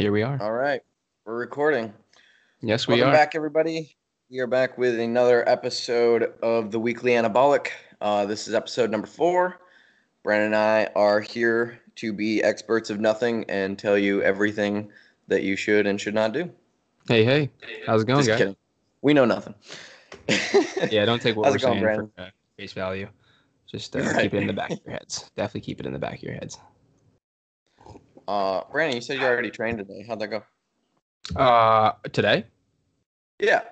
Here we are. All right, we're recording. Yes, we are. Welcome are. back, everybody. We are back with another episode of the Weekly Anabolic. Uh, this is episode number four. Brandon and I are here to be experts of nothing and tell you everything that you should and should not do. Hey, hey. How's it going, Just guys? kidding. We know nothing. Yeah, don't take what How's we're going, saying Brandon? for uh, face value. Just uh, Right. keep it in the back of your heads. Definitely keep it in the back of your heads. Uh, Brandon, you said you already trained today. How'd that go? Uh, today? Yeah.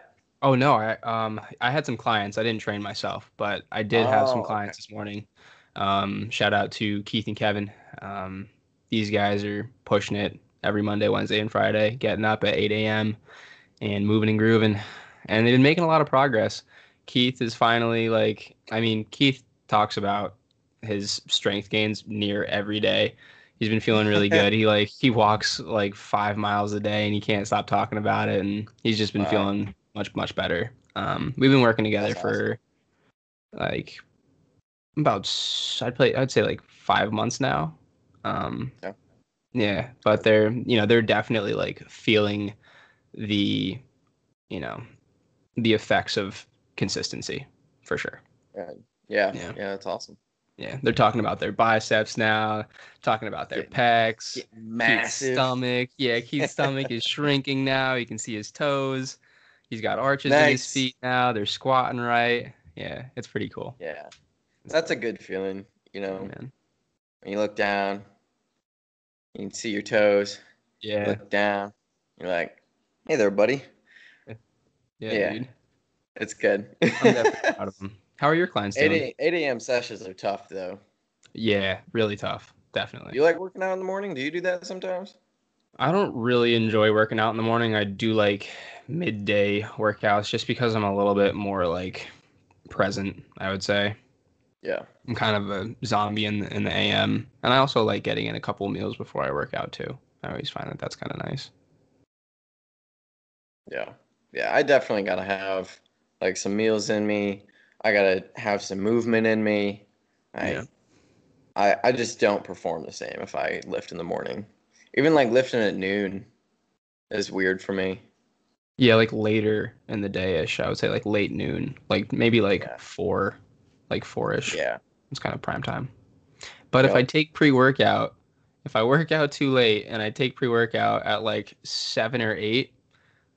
Oh no, I um I had some clients. I didn't train myself, but I did have Oh, some okay. clients this morning. Um, shout out to Keith and Kevin. Um, these guys are pushing it every Monday, Wednesday, and Friday, getting up at 8 a.m. and moving and grooving, and they've been making a lot of progress. Keith is finally like, I mean, Keith talks about his strength gains near every day. He's been feeling really good. He like he walks like five miles a day and he can't stop talking about it. And he's just been Wow. feeling much much better. Um, we've been working together That's for like about I'd play I'd say like five months now. Um, Yeah. yeah, but they're you know they're definitely like feeling the you know the effects of consistency for sure. Yeah. Yeah. Yeah. That's awesome. Yeah, they're talking about their biceps now, talking about their pecs, Keith's Massive. stomach. Yeah, Keith's stomach is shrinking now. You can see his toes. He's got arches in his feet now. They're squatting right. Yeah, it's pretty cool. Yeah. That's a good feeling. You know, man. when you look down, you can see your toes. Yeah, look down. You're like, hey there, buddy. yeah, yeah. dude. It's good. I'm definitely proud of him. How are your clients 8, doing? a- 8 a.m. sessions are tough, though. Yeah, really tough. Definitely. You like working out in the morning? Do you do that sometimes? I don't really enjoy working out in the morning. I do like midday workouts just because I'm a little bit more like present, I would say. Yeah. I'm kind of a zombie in the, in the AM, and I also like getting in a couple meals before I work out too. I always find that that's kind of nice. Yeah. Yeah. I definitely got to have like some meals in me. I got to have some movement in me. I, Yeah. I, I just don't perform the same if I lift in the morning. Even like lifting at noon is weird for me. Yeah, like later in the day ish, I would say like late noon, like maybe like Yeah. four, like four ish. Yeah. It's kind of prime time. But if I take pre workout, if I work out too late and I take pre workout at like seven or eight,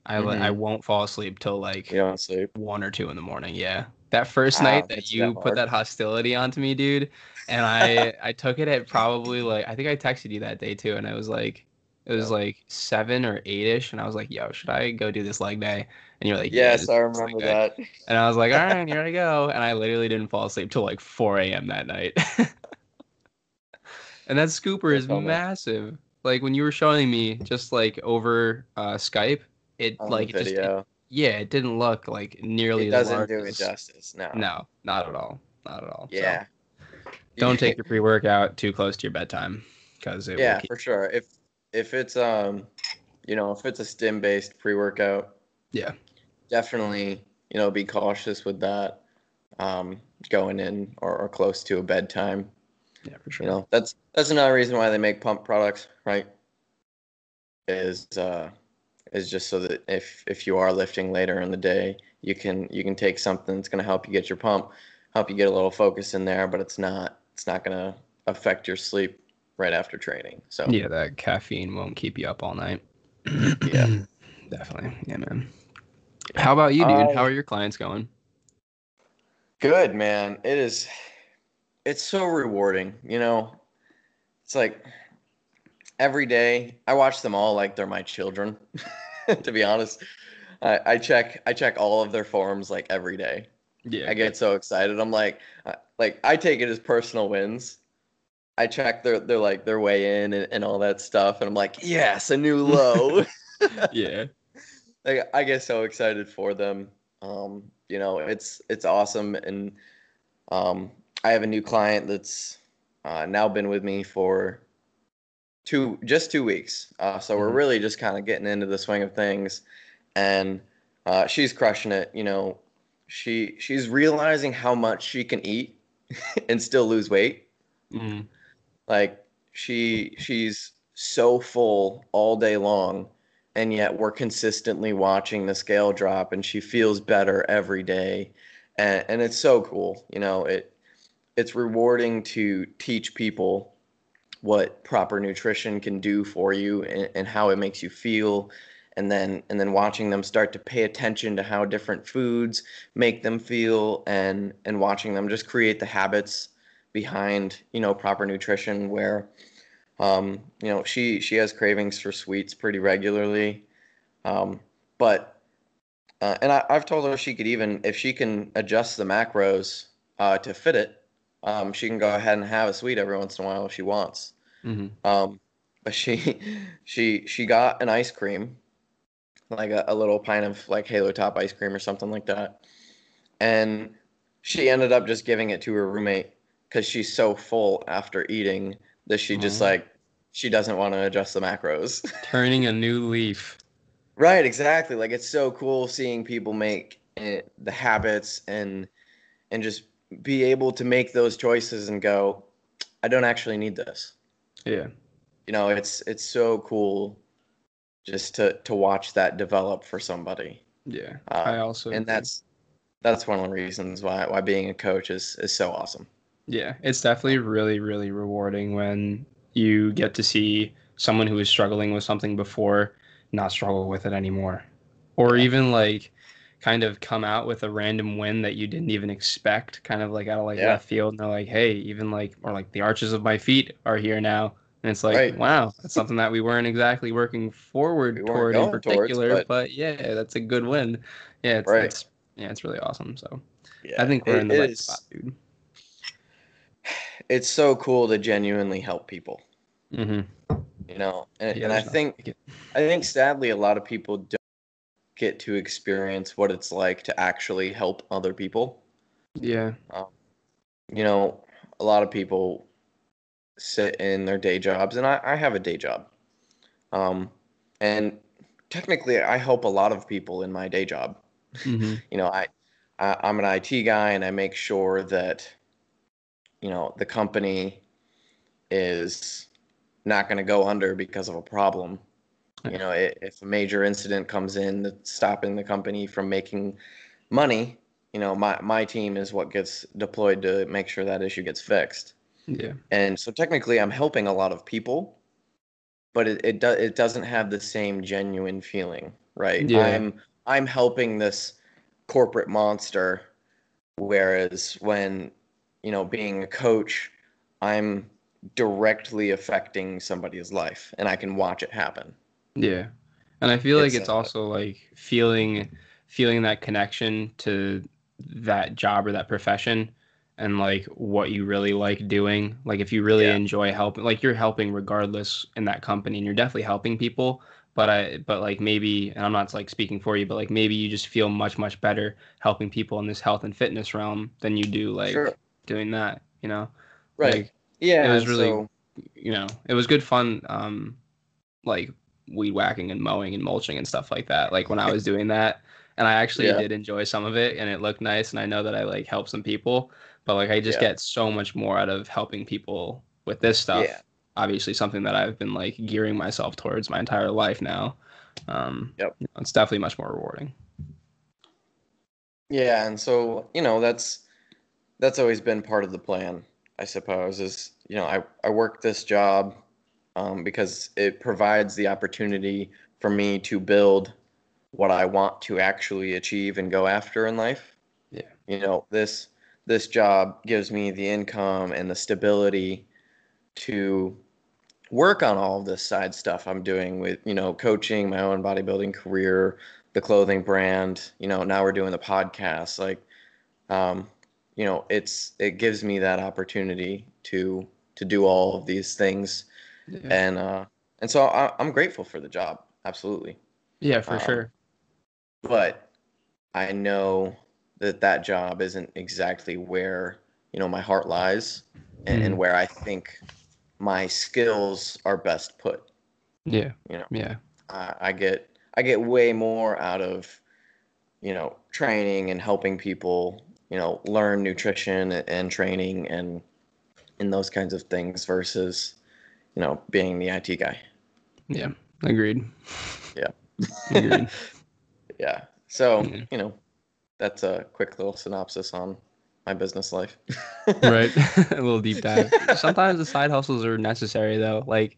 I li- mm-hmm. I won't fall asleep till like You don't sleep. one or two in the morning. Yeah. That first Wow, night that you that put that hostility onto me, dude, and I I took it at probably like I think I texted you that day too, and I was like it was Yeah. like seven or eight ish, and I was like, yo, should I go do this leg day? And you're like, Yes, just I do this leg remember that. And I was like, all right, here I go. And I literally didn't fall asleep till like 4 a.m. that night. and that scooper is That's all, man. massive. Like when you were showing me just like over uh, Skype, it On like it just it-. Yeah, it didn't look like nearly it doesn't do it justice. No. No, not at all. Not at all. So, Yeah. don't take your pre-workout too close to your bedtime because yeah, keep for sure. If if it's um, you know, if it's a stim based pre workout, Yeah. definitely you know be cautious with that. Um, going in or, or close to a bedtime. yeah, for sure. You know, that's that's another reason why they make pump products, right? Is uh, is just so that if if you are lifting later in the day, you can you can take something that's going to help you get your pump, help you get a little focus in there, but it's not it's not going to affect your sleep right after training. So Yeah, that caffeine won't keep you up all night. Yeah. Definitely. Yeah, man. How about you, dude? I- How um, are your clients going? Good, man. It is it's so rewarding, you know. It's like every day I watch them all like they're my children. to be honest. I, I check I check all of their forums like every day. Yeah. I get so excited. I'm like uh, like I take it as personal wins. I check their their like their weigh in and, and all that stuff and I'm like, "Yes, a new low." yeah. like I get so excited for them. Um, you know, it's it's awesome, and um, I have a new client that's uh, now been with me for two just two weeks. Uh, so we're Mhm. really just kind of getting into the swing of things, and uh, she's crushing it. You know, she she's realizing how much she can eat and still lose weight Mm. like she she's so full all day long and yet we're consistently watching the scale drop and she feels better every day and, and it's so cool you know it it's rewarding to teach people what proper nutrition can do for you and, and how it makes you feel. And then and then watching them start to pay attention to how different foods make them feel and and watching them just create the habits behind you know proper nutrition where um, you know she she has cravings for sweets pretty regularly. Um, but uh, and I, have told her she could even if she can adjust the macros uh, to fit it um, she can go ahead and have a sweet every once in a while if she wants mm-hmm. Um, but she she she got an ice cream like a, a little pint of like halo top ice cream or something like that and she ended up just giving it to her roommate because she's so full after eating that she just mm-hmm. like she doesn't want to adjust the macros. Turning a new leaf. Right, exactly. Like it's so cool seeing people make it, the habits and and just be able to make those choices and go, I don't actually need this. Yeah. You know, it's it's so cool just to to watch that develop for somebody. Yeah. Uh, I also and agree. that's that's one of the reasons why why being a coach is is so awesome. Yeah, it's definitely really really rewarding when you get to see someone who was struggling with something before not struggle with it anymore or even like kind of come out with a random win that you didn't even expect kind of like out of like yeah. left field and they're like hey even like or like the arches of my feet are here now and it's like right. wow that's something that we weren't exactly working forward we toward in particular towards, but... but... yeah that's a good win yeah it's, right. it's yeah it's really awesome so yeah, i think we're in the right spot dude it's so cool to genuinely help people. Mm-hmm. You know, and, yeah, and I think I think sadly a lot of people don't get to experience what it's like to actually help other people. Yeah. Um, you know, a lot of people sit in their day jobs, and I, I have a day job. Um, and technically, I help a lot of people in my day job. Mm-hmm. you know, I, I I'm an IT guy, and I make sure that you know the company is not going to go under because of a problem you know if a major incident comes in that's stopping the company from making money you know my, my team is what gets deployed to make sure that issue gets fixed yeah and so technically i'm helping a lot of people but it it, do, it doesn't have the same genuine feeling right yeah. i'm i'm helping this corporate monster whereas when you know, being a coach, I'm directly affecting somebody's life and I can watch it happen. Yeah. And I feel it's, like it's uh, also like feeling feeling that connection to that job or that profession and like what you really like doing. Like if you really yeah. enjoy helping like you're helping regardless in that company and you're definitely helping people, but I but like maybe and I'm not like speaking for you, but like maybe you just feel much much better helping people in this health and fitness realm than you do like sure doing that, you know? Right. Like, yeah. It was really, so... you know, it was good fun, um, like weed whacking and mowing and mulching and stuff like that. Like when I was doing that, and I actually yeah. did enjoy some of it and it looked nice. And I know that I like helped some people, but like I just yeah. get so much more out of helping people with this stuff. Yeah. Obviously, something that I've been like gearing myself towards my entire life now. Um, yep. It's definitely much more rewarding. Yeah. And so, you know, that's, that's always been part of the plan, I suppose. Is you know, I I work this job um, because it provides the opportunity for me to build what I want to actually achieve and go after in life. Yeah. You know, this this job gives me the income and the stability to work on all of this side stuff I'm doing with, you know, coaching, my own bodybuilding career, the clothing brand, you know, now we're doing the podcast. Like um, you know it's it gives me that opportunity to to do all of these things yeah. and uh and so I, i'm grateful for the job absolutely. Yeah for um, sure. but i know that that job isn't exactly where you know my heart lies and, mm. and where i think my skills are best put. Yeah. You know? Yeah. I, I get i get way more out of you know training and helping people you know learn nutrition and training and and those kinds of things versus you know being the IT guy. Yeah, agreed. Yeah. agreed. Yeah. So, Yeah. you know, that's a quick little synopsis on my business life. right a little deep dive sometimes the side hustles are necessary though like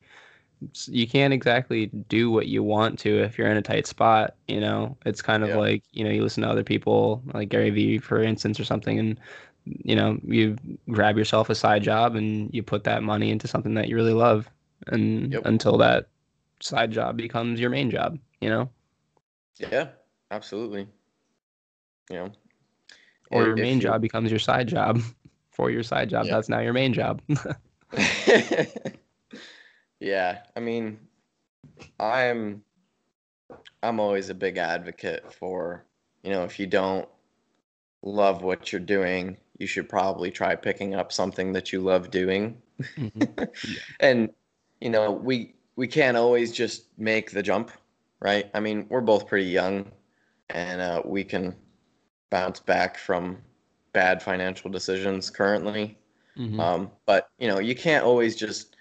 you can't exactly do what you want to if you're in a tight spot you know it's kind of Yeah. like you know you listen to other people like gary vee for instance or something and you know you grab yourself a side job and you put that money into something that you really love and Yep. until that side job becomes your main job you know Yeah, absolutely. You know, or your main you're- job becomes your side job for your side job Yeah. that's now your main job yeah, I mean, I'm I'm always a big advocate for, you know, if you don't love what you're doing, you should probably try picking up something that you love doing. Mhm. And you know, we we can't always just make the jump, right? I mean, we're both pretty young and uh, we can bounce back from bad financial decisions currently. Mhm. Um, but you know, you can't always just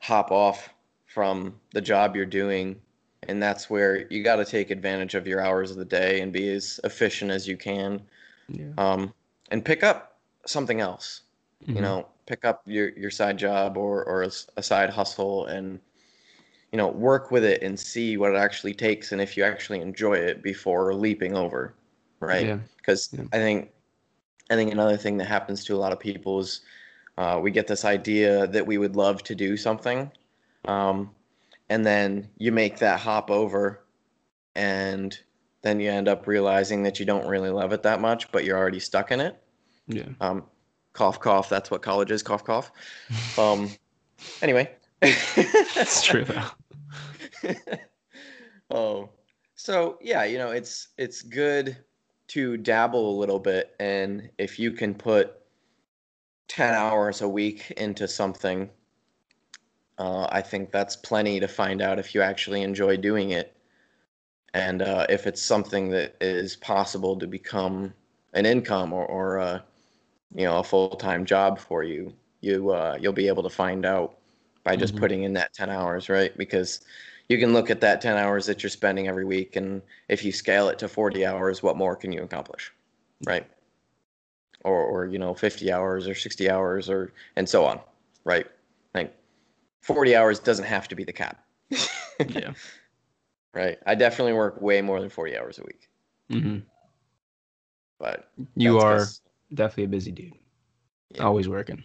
hop off from the job you're doing, and that's where you got to take advantage of your hours of the day and be as efficient as you can, yeah um, and pick up something else. Mhm. You know, pick up your your side job or or a side hustle, and you know, work with it and see what it actually takes, and if you actually enjoy it before leaping over, right? Yeah. because Yeah. I think I think another thing that happens to a lot of people is uh, we get this idea that we would love to do something, um, and then you make that hop over, and then you end up realizing that you don't really love it that much, but you're already stuck in it. Yeah. Um, cough, cough. That's what college is. Cough, cough. Um, anyway, It's true though. oh, so yeah, you know, it's it's good to dabble a little bit, and if you can put ten hours a week into something, uh, I think that's plenty to find out if you actually enjoy doing it, and uh, if it's something that is possible to become an income or, or uh, you know, a full time job for you. You uh, you'll be able to find out by just Mhm. putting in that ten hours, right? Because you can look at that 10 hours that you're spending every week and if you scale it to 40 hours what more can you accomplish right or or you know 50 hours or 60 hours or and so on right like 40 hours doesn't have to be the cap yeah. right i definitely work way more than 40 hours a week hmm but You are definitely a busy dude. Yeah. Always working.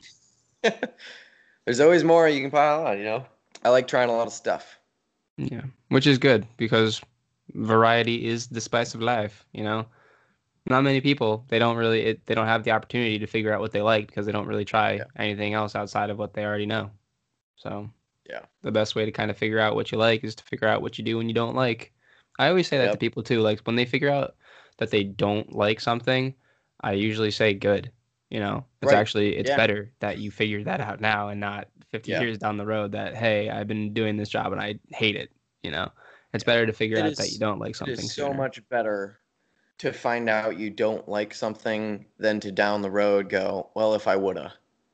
there's always more you can pile on you know i like trying a lot of stuff Yeah. Which is good because variety is the spice of life, you know? Not many people, they don't really it, they don't have the opportunity to figure out what they like because they don't really try Yeah. anything else outside of what they already know. So, Yeah. The best way to kind of figure out what you like is to figure out what you do when you don't like. I always say that to people too, like when they figure out that they don't like something, I usually say good. You know, it's Right. actually it's Yeah. better that you figured that out now and not 50 Yeah. years down the road that hey, I've been doing this job and I hate it. You know, it's better to figure It out that you don't like It something. is so much better to find out you don't like something than to down the road go, well, if I woulda,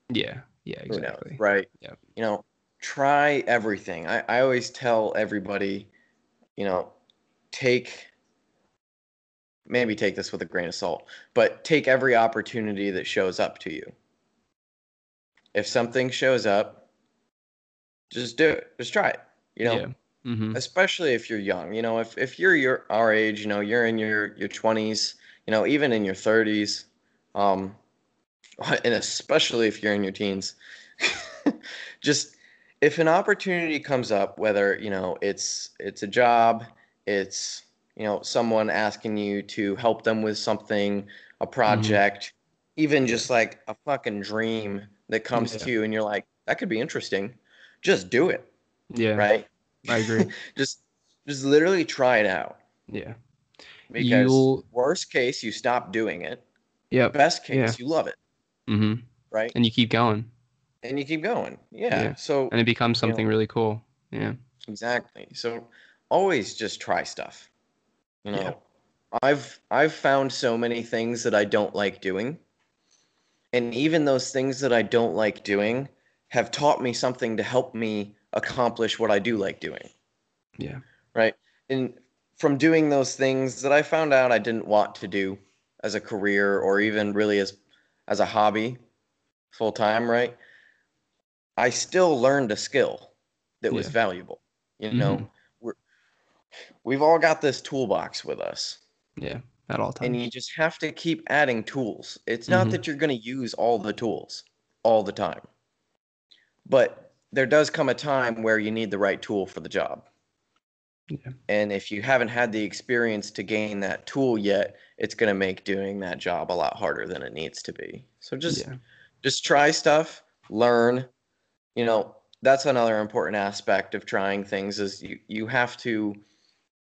Yeah, yeah, who knows, exactly. right? Yeah. You know, try everything. I, I always tell everybody, you know, take maybe take this with a grain of salt, but take every opportunity that shows up to you. If something shows up, just do it. Just try it. You know, yeah. hmm especially if you're young you know if, if you're your our age you know you're in your your 20s you know even in your 30s um and especially if you're in your teens just if an opportunity comes up whether you know it's it's a job it's you know someone asking you to help them with something a project even just like a fucking dream that comes Yeah. to you and you're like that could be interesting just do it Yeah, right I agree. just just literally try it out Yeah. because You'll- worst case you stop doing it yeah best case Yeah. you love it mm-hmm. right And you keep going, and you keep going yeah, Yeah. so and it becomes You know- something really cool. Yeah. exactly so always just try stuff you know Yeah. i've i've found so many things that i don't like doing and even those things that i don't like doing have taught me something to help me accomplish what i do like doing Yeah. Right. And from doing those things that I found out I didn't want to do as a career or even really as as a hobby full time, right? I still learned a skill that was valuable. You know, we're we've all got this toolbox with us. Yeah. At all times. And you just have to keep adding tools. It's not Mhm. that you're going to use all the tools all the time. But there does come a time where you need the right tool for the job. Yeah. And if you haven't had the experience to gain that tool yet, it's going to make doing that job a lot harder than it needs to be. So just yeah. just try stuff, learn. You know, that's another important aspect of trying things is you you have to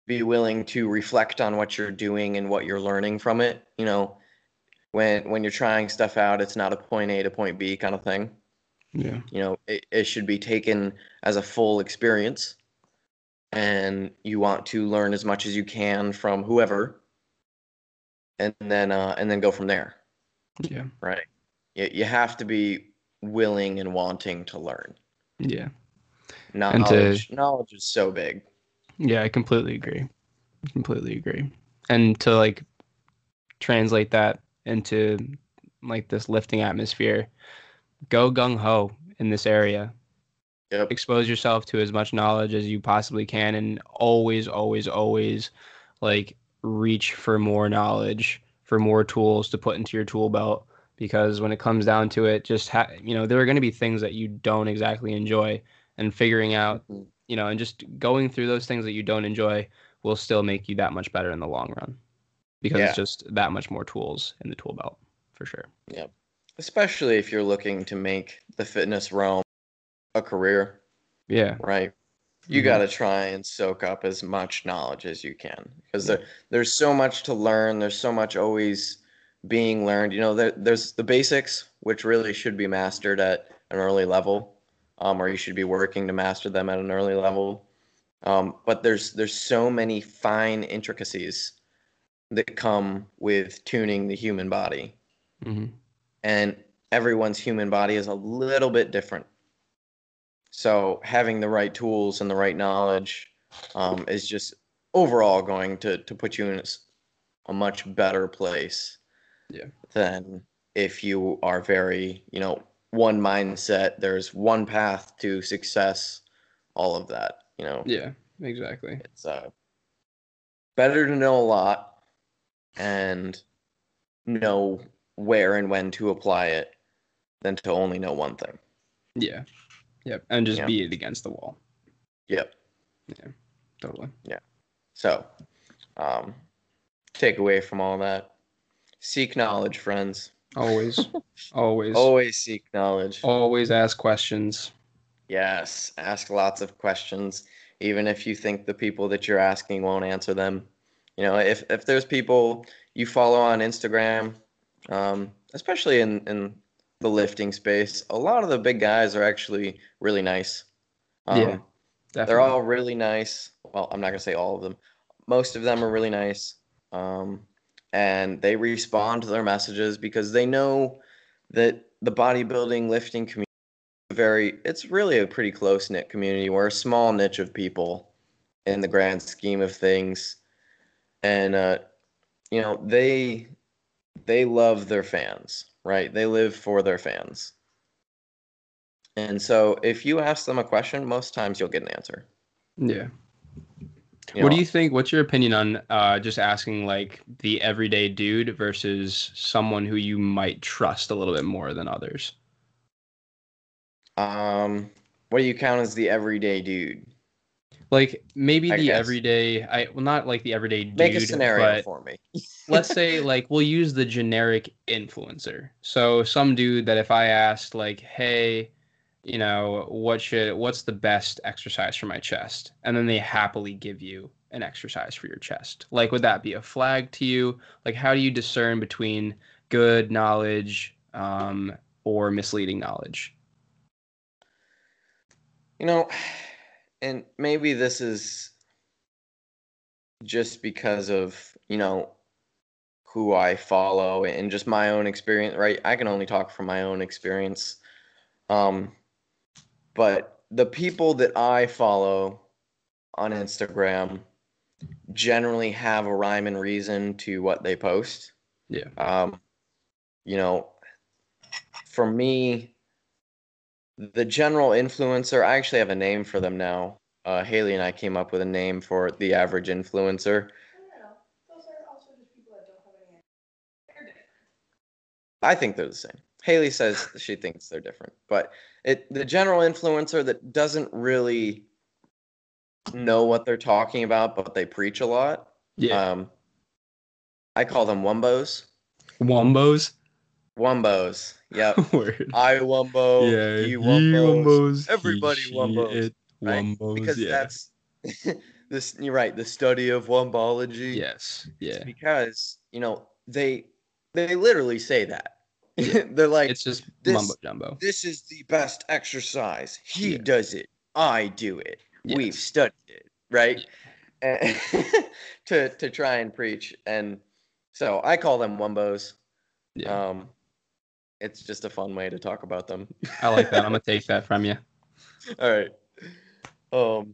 be willing to reflect on what you're doing and what you're learning from it. You know, when when you're trying stuff out, it's not a point A to point B kind of thing. Yeah. You know, it, it should be taken as a full experience. And you want to learn as much as you can from whoever and then uh, and then go from there Yeah. right? You, you have to be willing and wanting to learn. Yeah. Knowledge, knowledge is so big. Yeah, I completely agree. Completely agree. And to like translate that into like this lifting atmosphere, go gung ho in this area. Yep. Expose yourself to as much knowledge as you possibly can and always always always like reach for more knowledge, for more tools to put into your tool belt because when it comes down to it just ha- you know there are going to be things that you don't exactly enjoy and figuring out Mhm. You know, and just going through those things that you don't enjoy will still make you that much better in the long run because Yeah. it's just that much more tools in the tool belt for sure. Yeah. Especially if you're looking to make the fitness realm a career, Yeah. right? You Mhm. got to try and soak up as much knowledge as you can because Yeah. there, there's so much to learn. There's so much always being learned. You know, there, there's the basics, which really should be mastered at an early level, um, or you should be working to master them at an early level. Um, but there's there's so many fine intricacies that come with tuning the human body, Mhm. and everyone's human body is a little bit different. So having the right tools and the right knowledge um, is just overall going to to put you in a much better place. Yeah. Than if you are very you know one mindset. There's one path to success. All of that. You know. Yeah, exactly. It's uh, better to know a lot and know where and when to apply it than to only know one thing. Yeah. Yep. And just Yeah. beat it against the wall. Yep. Yeah. Totally. Yeah. So, um, take away from all that. Seek knowledge, friends. Always. always. Always seek knowledge. Always ask questions. Yes. Ask lots of questions, even if you think the people that you're asking won't answer them. You know, if, if there's people you follow on Instagram, um, especially in, in the lifting space, a lot of the big guys are actually really nice. Um, Yeah, Definitely. They're all really nice. Well, I'm not gonna say all of them. Most of them are really nice, um, and they respond to their messages because they know that the bodybuilding lifting community very. It's really a pretty close knit community. We're a small niche of people in the grand scheme of things, and uh, you know they they love their fans, right? They live for their fans. And so if you ask them a question, most times you'll get an answer. Yeah. You what know, do you think? What's your opinion on uh, just asking like the everyday dude versus someone who you might trust a little bit more than others? Um, what do you count as the everyday dude? Like maybe I the guess. everyday, I well not like the everyday dude, Make a scenario but for me. let's say like we'll use the generic influencer. So some dude that if I asked like, hey, you know, what should what's the best exercise for my chest? And then they happily give you an exercise for your chest. Like would that be a flag to you? Like how do you discern between good knowledge um, or misleading knowledge? You know, and maybe this is just because of, you know, who I follow and just my own experience, right? I can only talk from my own experience. Um, but the people that I follow on Instagram generally have a rhyme and reason to what they post. Yeah. Um, you know, for me, the general influencer, I actually have a name for them now. Uh, Haley and I came up with a name for the average influencer. I think they're the same. Haley says she thinks they're different, but it the general influencer that doesn't really know what they're talking about, but they preach a lot. Yeah. Um, I call them wumbos. Wombos. Wumbos. Yep. Word. I wumbo. yeah. You wumbos. he, Everybody she, wumbos, it, right? Wombos. because yeah. that's this. You're right. The study of wumbology. yes. Yeah. Because you know they they literally say that. Yeah. They're like, It's just this- mumbo jumbo. this is the best exercise. He Yeah. does it. I do it. We've studied it, right? And- to to try and preach, and so I call them wumbos. Yeah. Um, it's just a fun way to talk about them. I like that. I'm gonna take that from you. All right. Um,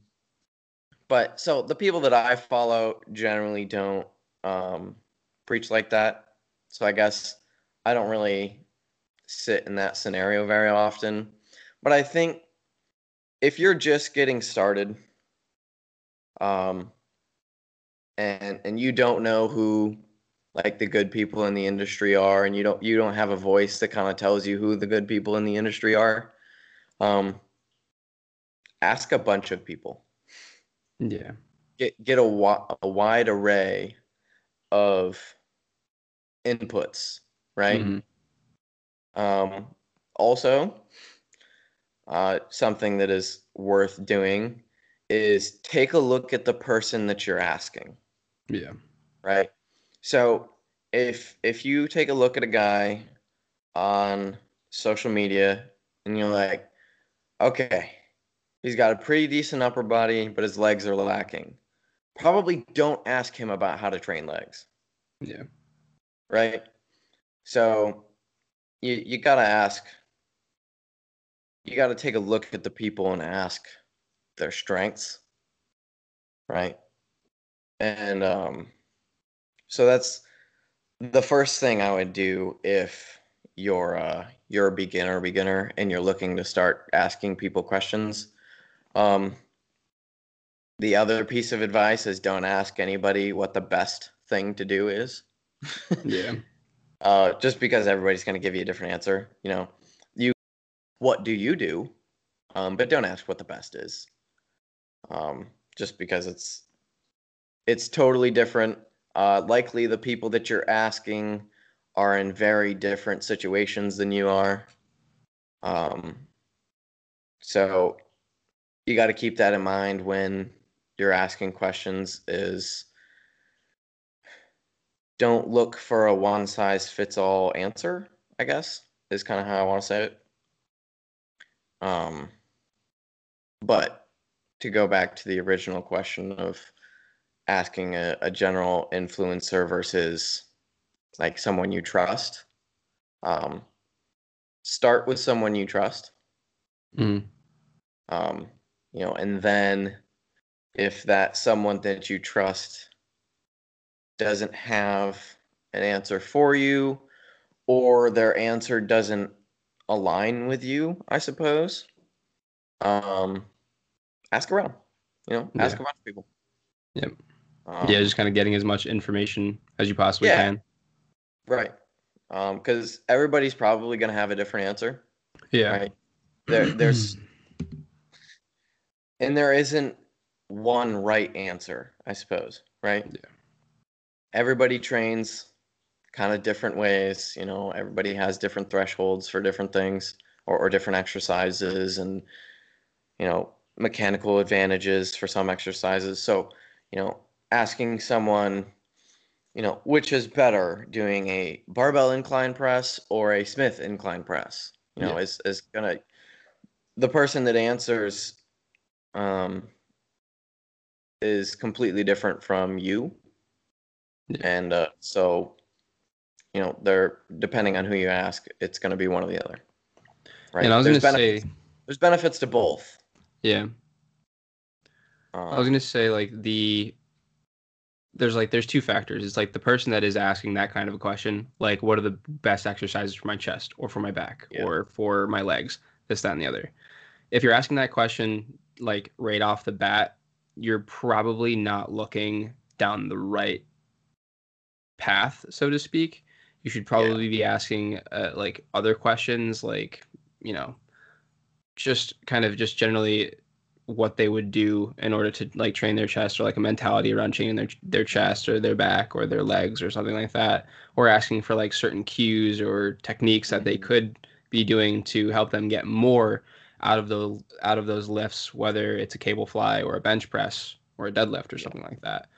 but so the people that I follow generally don't um, preach like that. So I guess I don't really sit in that scenario very often. But I think if you're just getting started, um, and and you don't know who like the good people in the industry are, and you don't you don't have a voice that kind of tells you who the good people in the industry are, um, ask a bunch of people Yeah. get get a, a wide array of inputs right Mhm. um, also uh, something that is worth doing is take a look at the person that you're asking Yeah. right so if if you take a look at a guy on social media and you're like okay he's got a pretty decent upper body but his legs are lacking probably don't ask him about how to train legs Yeah. right so you you got to ask. You got to take a look at the people and ask their strengths right? And um so that's the first thing i would do if you're uh you're a beginner beginner and you're looking to start asking people questions. Um the other piece of advice is don't ask anybody what the best thing to do is. Yeah. Uh, just because everybody's going to give you a different answer. You know, you what do you do? Um, but don't ask what the best is. Um, just because it's it's totally different. Uh, likely the people that you're asking are in very different situations than you are. Um, so you got to keep that in mind when you're asking questions. Is don't look for a one size fits all answer, I guess, is kind of how I want to say it. Um, but to go back to the original question of asking a, a general influencer versus like someone you trust, um, start with someone you trust. Mhm. Um, you know, and then if that someone that you trust doesn't have an answer for you or their answer doesn't align with you, I suppose, um, ask around. You know, ask Yeah. a bunch of people. Yep. Um, yeah. Just kind of getting as much information as you possibly Yeah. can. Right. Because everybody's probably going to have a different answer. Yeah. Right. There, there's, and there isn't one right answer, I suppose. Right. Yeah. Everybody trains kind of different ways. You know, everybody has different thresholds for different things or, or different exercises and, you know, mechanical advantages for some exercises. So, you know, asking someone, you know, which is better, doing a barbell incline press or a Smith incline press, you know, Yeah. is, is gonna, the person that answers, um, is completely different from you. Yeah. And uh, so, you know, they're depending on who you ask, it's going to be one or the other. Right. And I was gonna benefits, say, there's benefits to both. yeah. Um, I was gonna say like the there's like there's two factors. It's like the person that is asking that kind of a question, like what are the best exercises for my chest or for my back Yeah. or for my legs, this, that, and the other. If you're asking that question like right off the bat, you're probably not looking down the right path, so to speak. You should probably be asking uh, like other questions, like you know, just kind of just generally what they would do in order to like train their chest or like a mentality around training their their chest or their back or their legs or something like that or asking for like certain cues or techniques that they could be doing to help them get more out of the out of those lifts whether it's a cable fly or a bench press or a deadlift or Yeah. something like that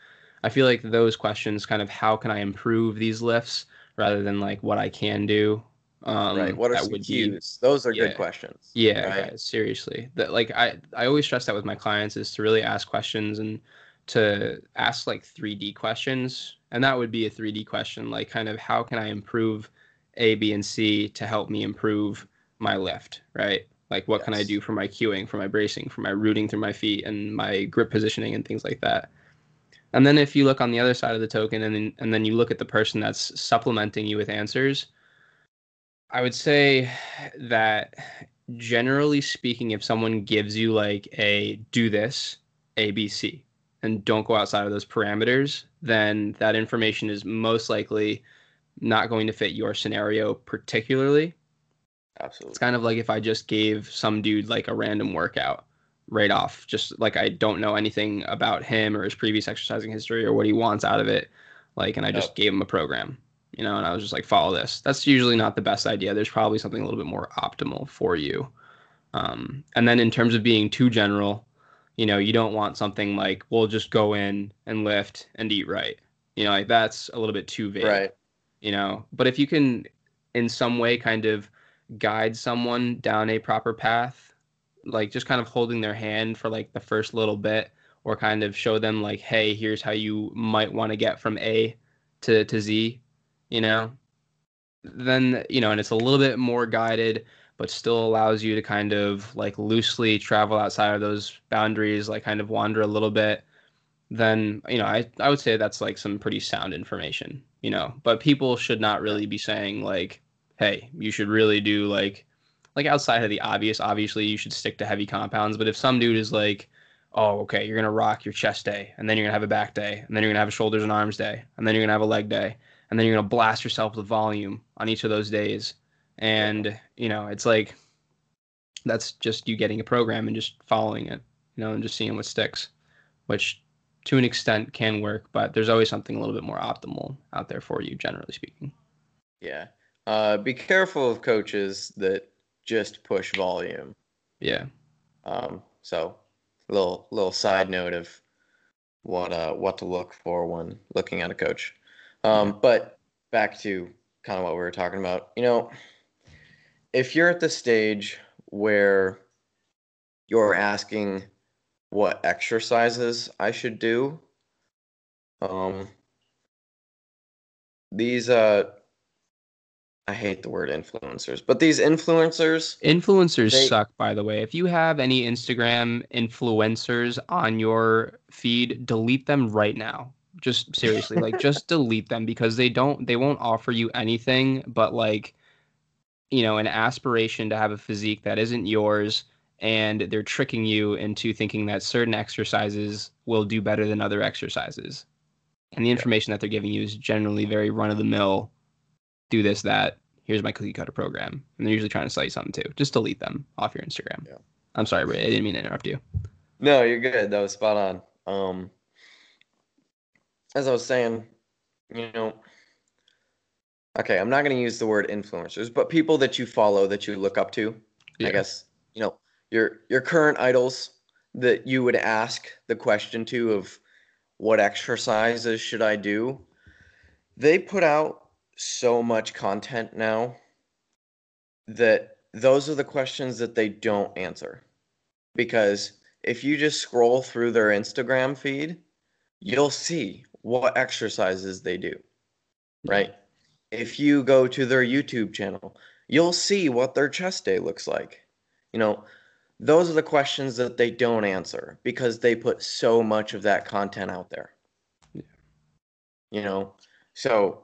i feel like those questions kind of how can i improve these lifts rather than like what i can do um right. What are some would be- cues? Those are Yeah. good questions. yeah, Right. guys, seriously. That like I I always stress that with my clients is to really ask questions and to ask like 3D questions. And that would be a 3D question like kind of how can I improve A, B, and C to help me improve my lift, right? Like what can I do for my cueing, for my bracing, for my rooting through my feet and my grip positioning and things like that. And then if you look on the other side of the token and then and then you look at the person that's supplementing you with answers, I would say that generally speaking, if someone gives you like a do this, A, B, C, and don't go outside of those parameters, then that information is most likely not going to fit your scenario particularly. Absolutely. It's kind of like if I just gave some dude like a random workout right off, just like I don't know anything about him or his previous exercising history or what he wants out of it. Like, and I just gave him a program, you know, and I was just like, follow this. That's usually not the best idea. There's probably something a little bit more optimal for you. Um, and then in terms of being too general, you know, you don't want something like, we'll just go in and lift and eat right. You know, like that's a little bit too vague Right. you know but if you can in some way kind of guide someone down a proper path like just kind of holding their hand for like the first little bit or kind of show them like hey here's how you might want to get from a to, to z you know? Then you know and it's a little bit more guided but still allows you to kind of like loosely travel outside of those boundaries like kind of wander a little bit. Then you know I, I would say that's like some pretty sound information you know? But people should not really be saying like hey you should really do like like outside of the obvious obviously you should stick to heavy compounds but if some dude is like oh okay you're gonna rock your chest day and then you're gonna have a back day and then you're gonna have a shoulders and arms day and then you're gonna have a leg day and then you're gonna blast yourself with volume on each of those days and you know it's like that's just you getting a program and just following it you know and just seeing what sticks which to an extent can work, but there's always something a little bit more optimal out there for you, generally speaking. Yeah. Uh, be careful of coaches that just push volume. Yeah. Um, so, little little side note of what uh what to look for when looking at a coach. Um, but back to kind of what we were talking about. You know, if you're at the stage where you're asking what exercises I should do, um, these uh, I hate the word influencers, but these influencers, Influencers They- suck, by the way. If you have any Instagram influencers on your feed, delete them right now. Just seriously, like just delete them because they don't they won't offer you anything but like you know, an aspiration to have a physique that isn't yours and they're tricking you into thinking that certain exercises will do better than other exercises. And the information that they're giving you is generally very run of the mill. Do this, that. Here's my cookie cutter program. And they're usually trying to sell you something too. Just delete them off your Instagram. Yeah. I'm sorry. I didn't mean to interrupt you. No, you're good. That was spot on. Um, as I was saying, you know, okay, I'm not going to use the word influencers, but people that you follow that you look up to, Yeah. I guess, you know, your your current idols that you would ask the question to of what exercises should I do? They put out so much content now that those are the questions that they don't answer because if you just scroll through their Instagram feed, you'll see what exercises they do, right? If you go to their YouTube channel, you'll see what their chest day looks like. You know, those are the questions that they don't answer because they put so much of that content out there. Yeah. You know, so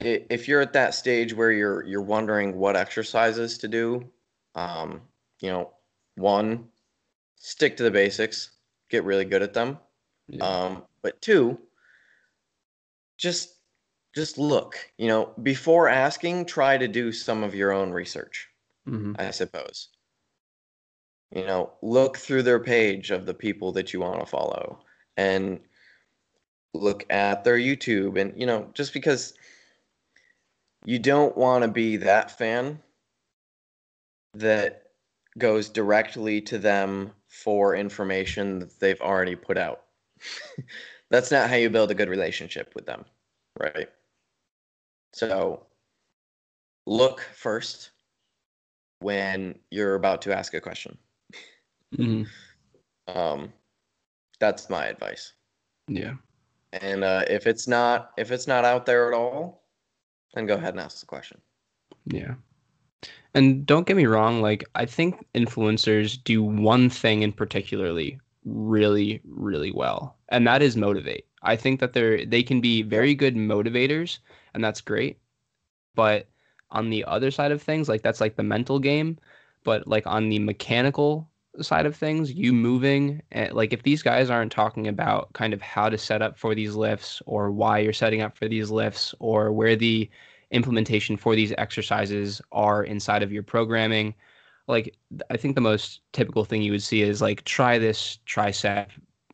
if you're at that stage where you're you're wondering what exercises to do, um, you know, one, stick to the basics, get really good at them. Yeah. Um, but two, just just look. You know, before asking, try to do some of your own research. hmm I suppose. You know, look through their page of the people that you want to follow and look at their YouTube. And, you know, just because you don't want to be that fan that goes directly to them for information that they've already put out. That's not how you build a good relationship with them, right? So look first when you're about to ask a question. hmm Um, that's my advice. Yeah. And uh, if it's not if it's not out there at all, then go ahead and ask the question. Yeah. And don't get me wrong, like I think influencers do one thing in particularly really, really well, and that is motivate. I think that they're they can be very good motivators, and that's great. But on the other side of things, like that's like the mental game, but like on the mechanical side of things, you moving, eh, like if these guys aren't talking about kind of how to set up for these lifts or why you're setting up for these lifts or where the implementation for these exercises are inside of your programming. Like I think the most typical thing you would see is like try this tricep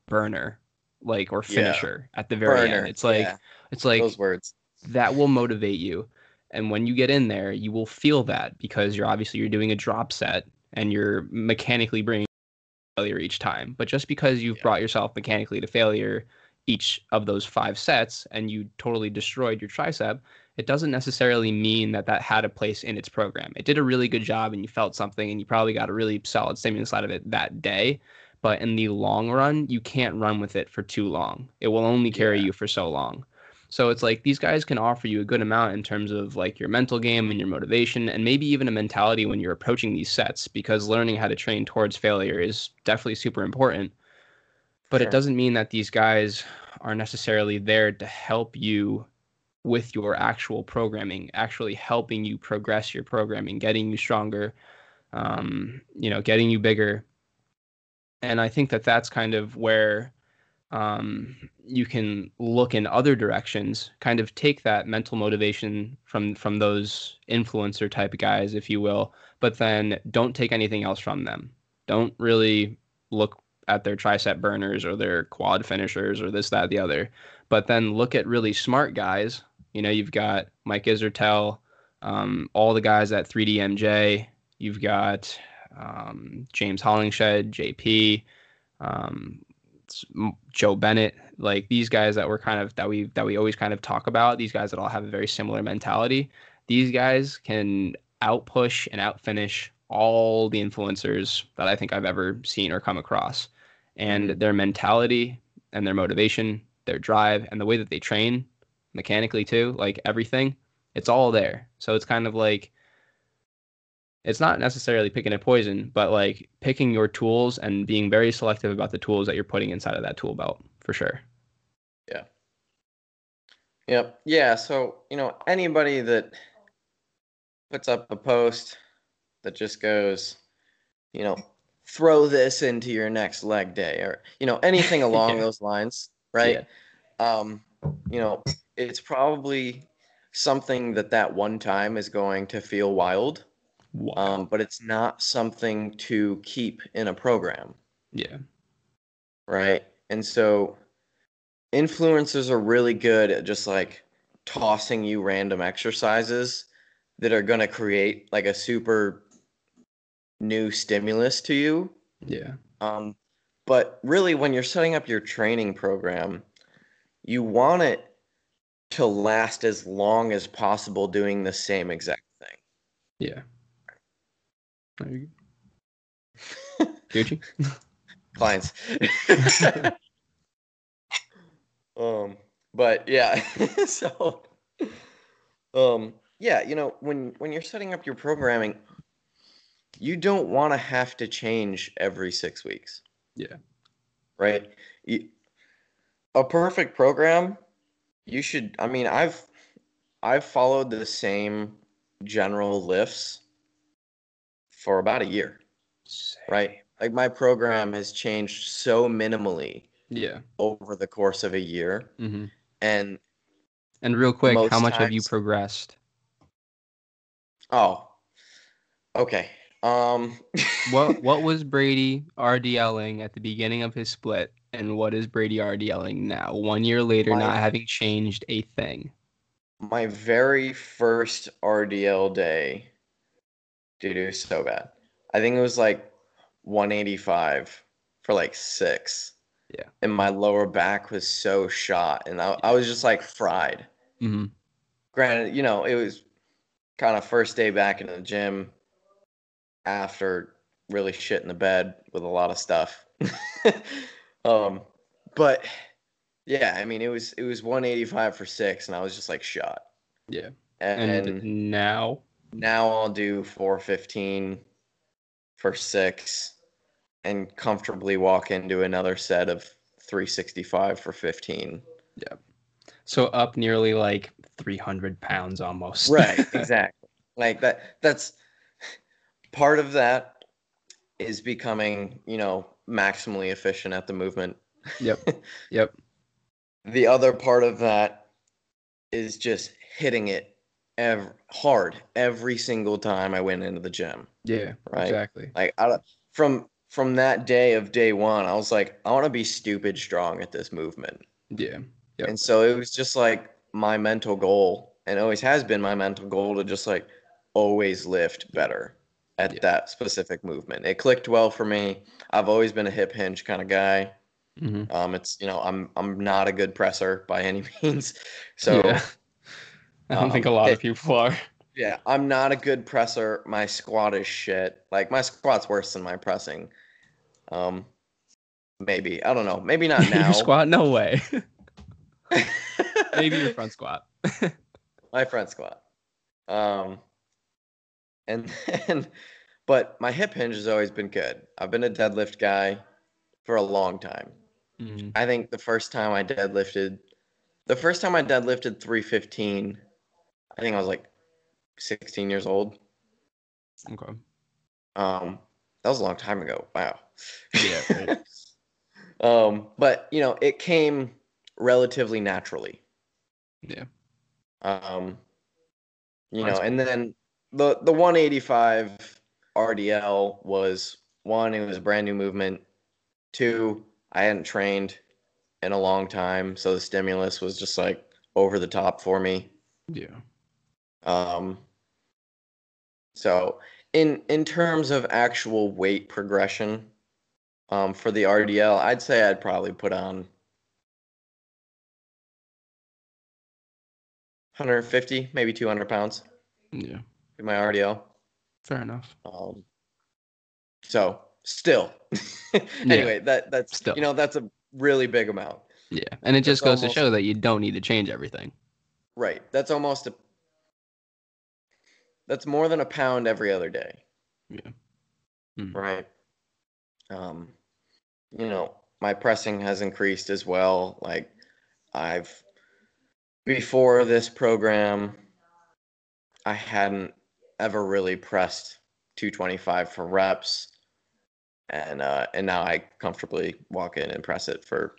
burner, like or Yeah. finisher at the very Burner. end. It's like yeah, it's like those words. that will motivate you. And when you get in there, you will feel that because you're obviously you're doing a drop set and you're mechanically bringing failure each time. But just because you've Yeah. brought yourself mechanically to failure each of those five sets and you totally destroyed your tricep, it doesn't necessarily mean that that had a place in its program. It did a really good job and you felt something and you probably got a really solid stimulus out of it that day. But in the long run, you can't run with it for too long. It will only carry Yeah. you for so long. So it's like these guys can offer you a good amount in terms of like your mental game and your motivation and maybe even a mentality when you're approaching these sets because learning how to train towards failure is definitely super important. But Sure. it doesn't mean that these guys are necessarily there to help you with your actual programming, actually helping you progress your programming, getting you stronger, um, you know, getting you bigger. And I think that that's kind of where um, you can look in other directions, kind of take that mental motivation from from those influencer type guys, if you will, but then don't take anything else from them. Don't really look at their tricep burners or their quad finishers or this, that, the other. But then look at really smart guys. You know, you've got Mike Israetel, um, all the guys at 3DMJ. You've got um, James Hollingshead, JP, um, Joe Bennett. Like these guys that we're kind of that we that we always kind of talk about. These guys that all have a very similar mentality. These guys can outpush and outfinish all the influencers that I think I've ever seen or come across. And Mhm. their mentality and their motivation, their drive, and the way that they train mechanically too, like everything, it's all there. So it's kind of like it's not necessarily picking a poison, but like picking your tools and being very selective about the tools that you're putting inside of that tool belt for sure. Yeah. Yep. Yeah. So, you know, anybody that puts up a post that just goes, you know, throw this into your next leg day or, you know, anything along Yeah. those lines, right? Um, you know, it's probably something that that one time is going to feel wild, Wow. um, but it's not something to keep in a program. yeah. right? And so influencers are really good at just like tossing you random exercises that are going to create like a super new stimulus to you. Yeah. Um, but really, when you're setting up your training program, you want it to last as long as possible doing the same exact thing. Yeah. There you go. Gucci? clients. um, but yeah, so um, yeah, you know, when when you're setting up your programming, you don't want to have to change every six weeks. Yeah. Right. You, a perfect program, you should. I mean, I've I've followed the same general lifts for about a year. Right. Like my program has changed so minimally Yeah. over the course of a year, hmm and And real quick, how much have you progressed? oh, okay. Um, What What was Brady RDLing at the beginning of his split, and what is Brady RDLing now? One year later, My- not having changed a thing. my very first RDL day, dude, it was so bad. I think it was like 185 for like six. Yeah. And my lower back was so shot, and I, I was just like fried. hmm Granted, you know, it was kind of first day back in the gym after really shit in the bed with a lot of stuff. um, but yeah, I mean, it was it was 185 for six, and I was just like shot. Yeah. And, And, now, now I'll do 415 for six, and comfortably walk into another set of 365 for 15. Yep. so up nearly like 300 pounds almost. Right, exactly. like that. That's part of that is becoming, you know, maximally efficient at the movement. yep. Yep. The other part of that is just hitting it ev- hard every single time I went into the gym. Yeah. Right. Exactly. Like I, from from that day of day one, I was like, I want to be stupid strong at this movement. Yeah. Yep. And so it was just like my mental goal, and always has been my mental goal to just like always lift better at Yeah. that specific movement. It clicked well for me. I've always been a hip hinge kind of guy. hmm Um, it's you know I'm I'm not a good presser by any means, so Yeah. I don't think a um, lot it- of people are. yeah, I'm not a good presser. My squat is shit. Like my squat's worse than my pressing. Um, maybe I don't know. Maybe not now. your squat? No way. Maybe your front squat. my front squat. Um, and then, but my hip hinge has always been good. I've been a deadlift guy for a long time. hmm I think the first time I deadlifted, the first time I deadlifted 315, I think I was like 16 years old. Okay. Um, that was a long time ago. Wow. Yeah, right. um, but you know, it came relatively naturally. Yeah. Um, you Mine's know, and then the the 185 RDL was one, it was a brand new movement. Two, I hadn't trained in a long time, so the stimulus was just like over the top for me. Yeah. Um, so in in terms of actual weight progression, um, for the RDL, I'd say I'd probably put on 150, maybe 200 pounds Yeah. in my RDL. Fair enough. Um, so still, anyway, that that's Still. you know that's a really big amount, Yeah. And it just That's goes to show that you don't need to change everything. right? That's almost a that's more than a pound every other day. Yeah. Mhm. right? Um, you know, my pressing has increased as well. Like, I've before this program, I hadn't ever really pressed 225 for reps, and uh, and now I comfortably walk in and press it for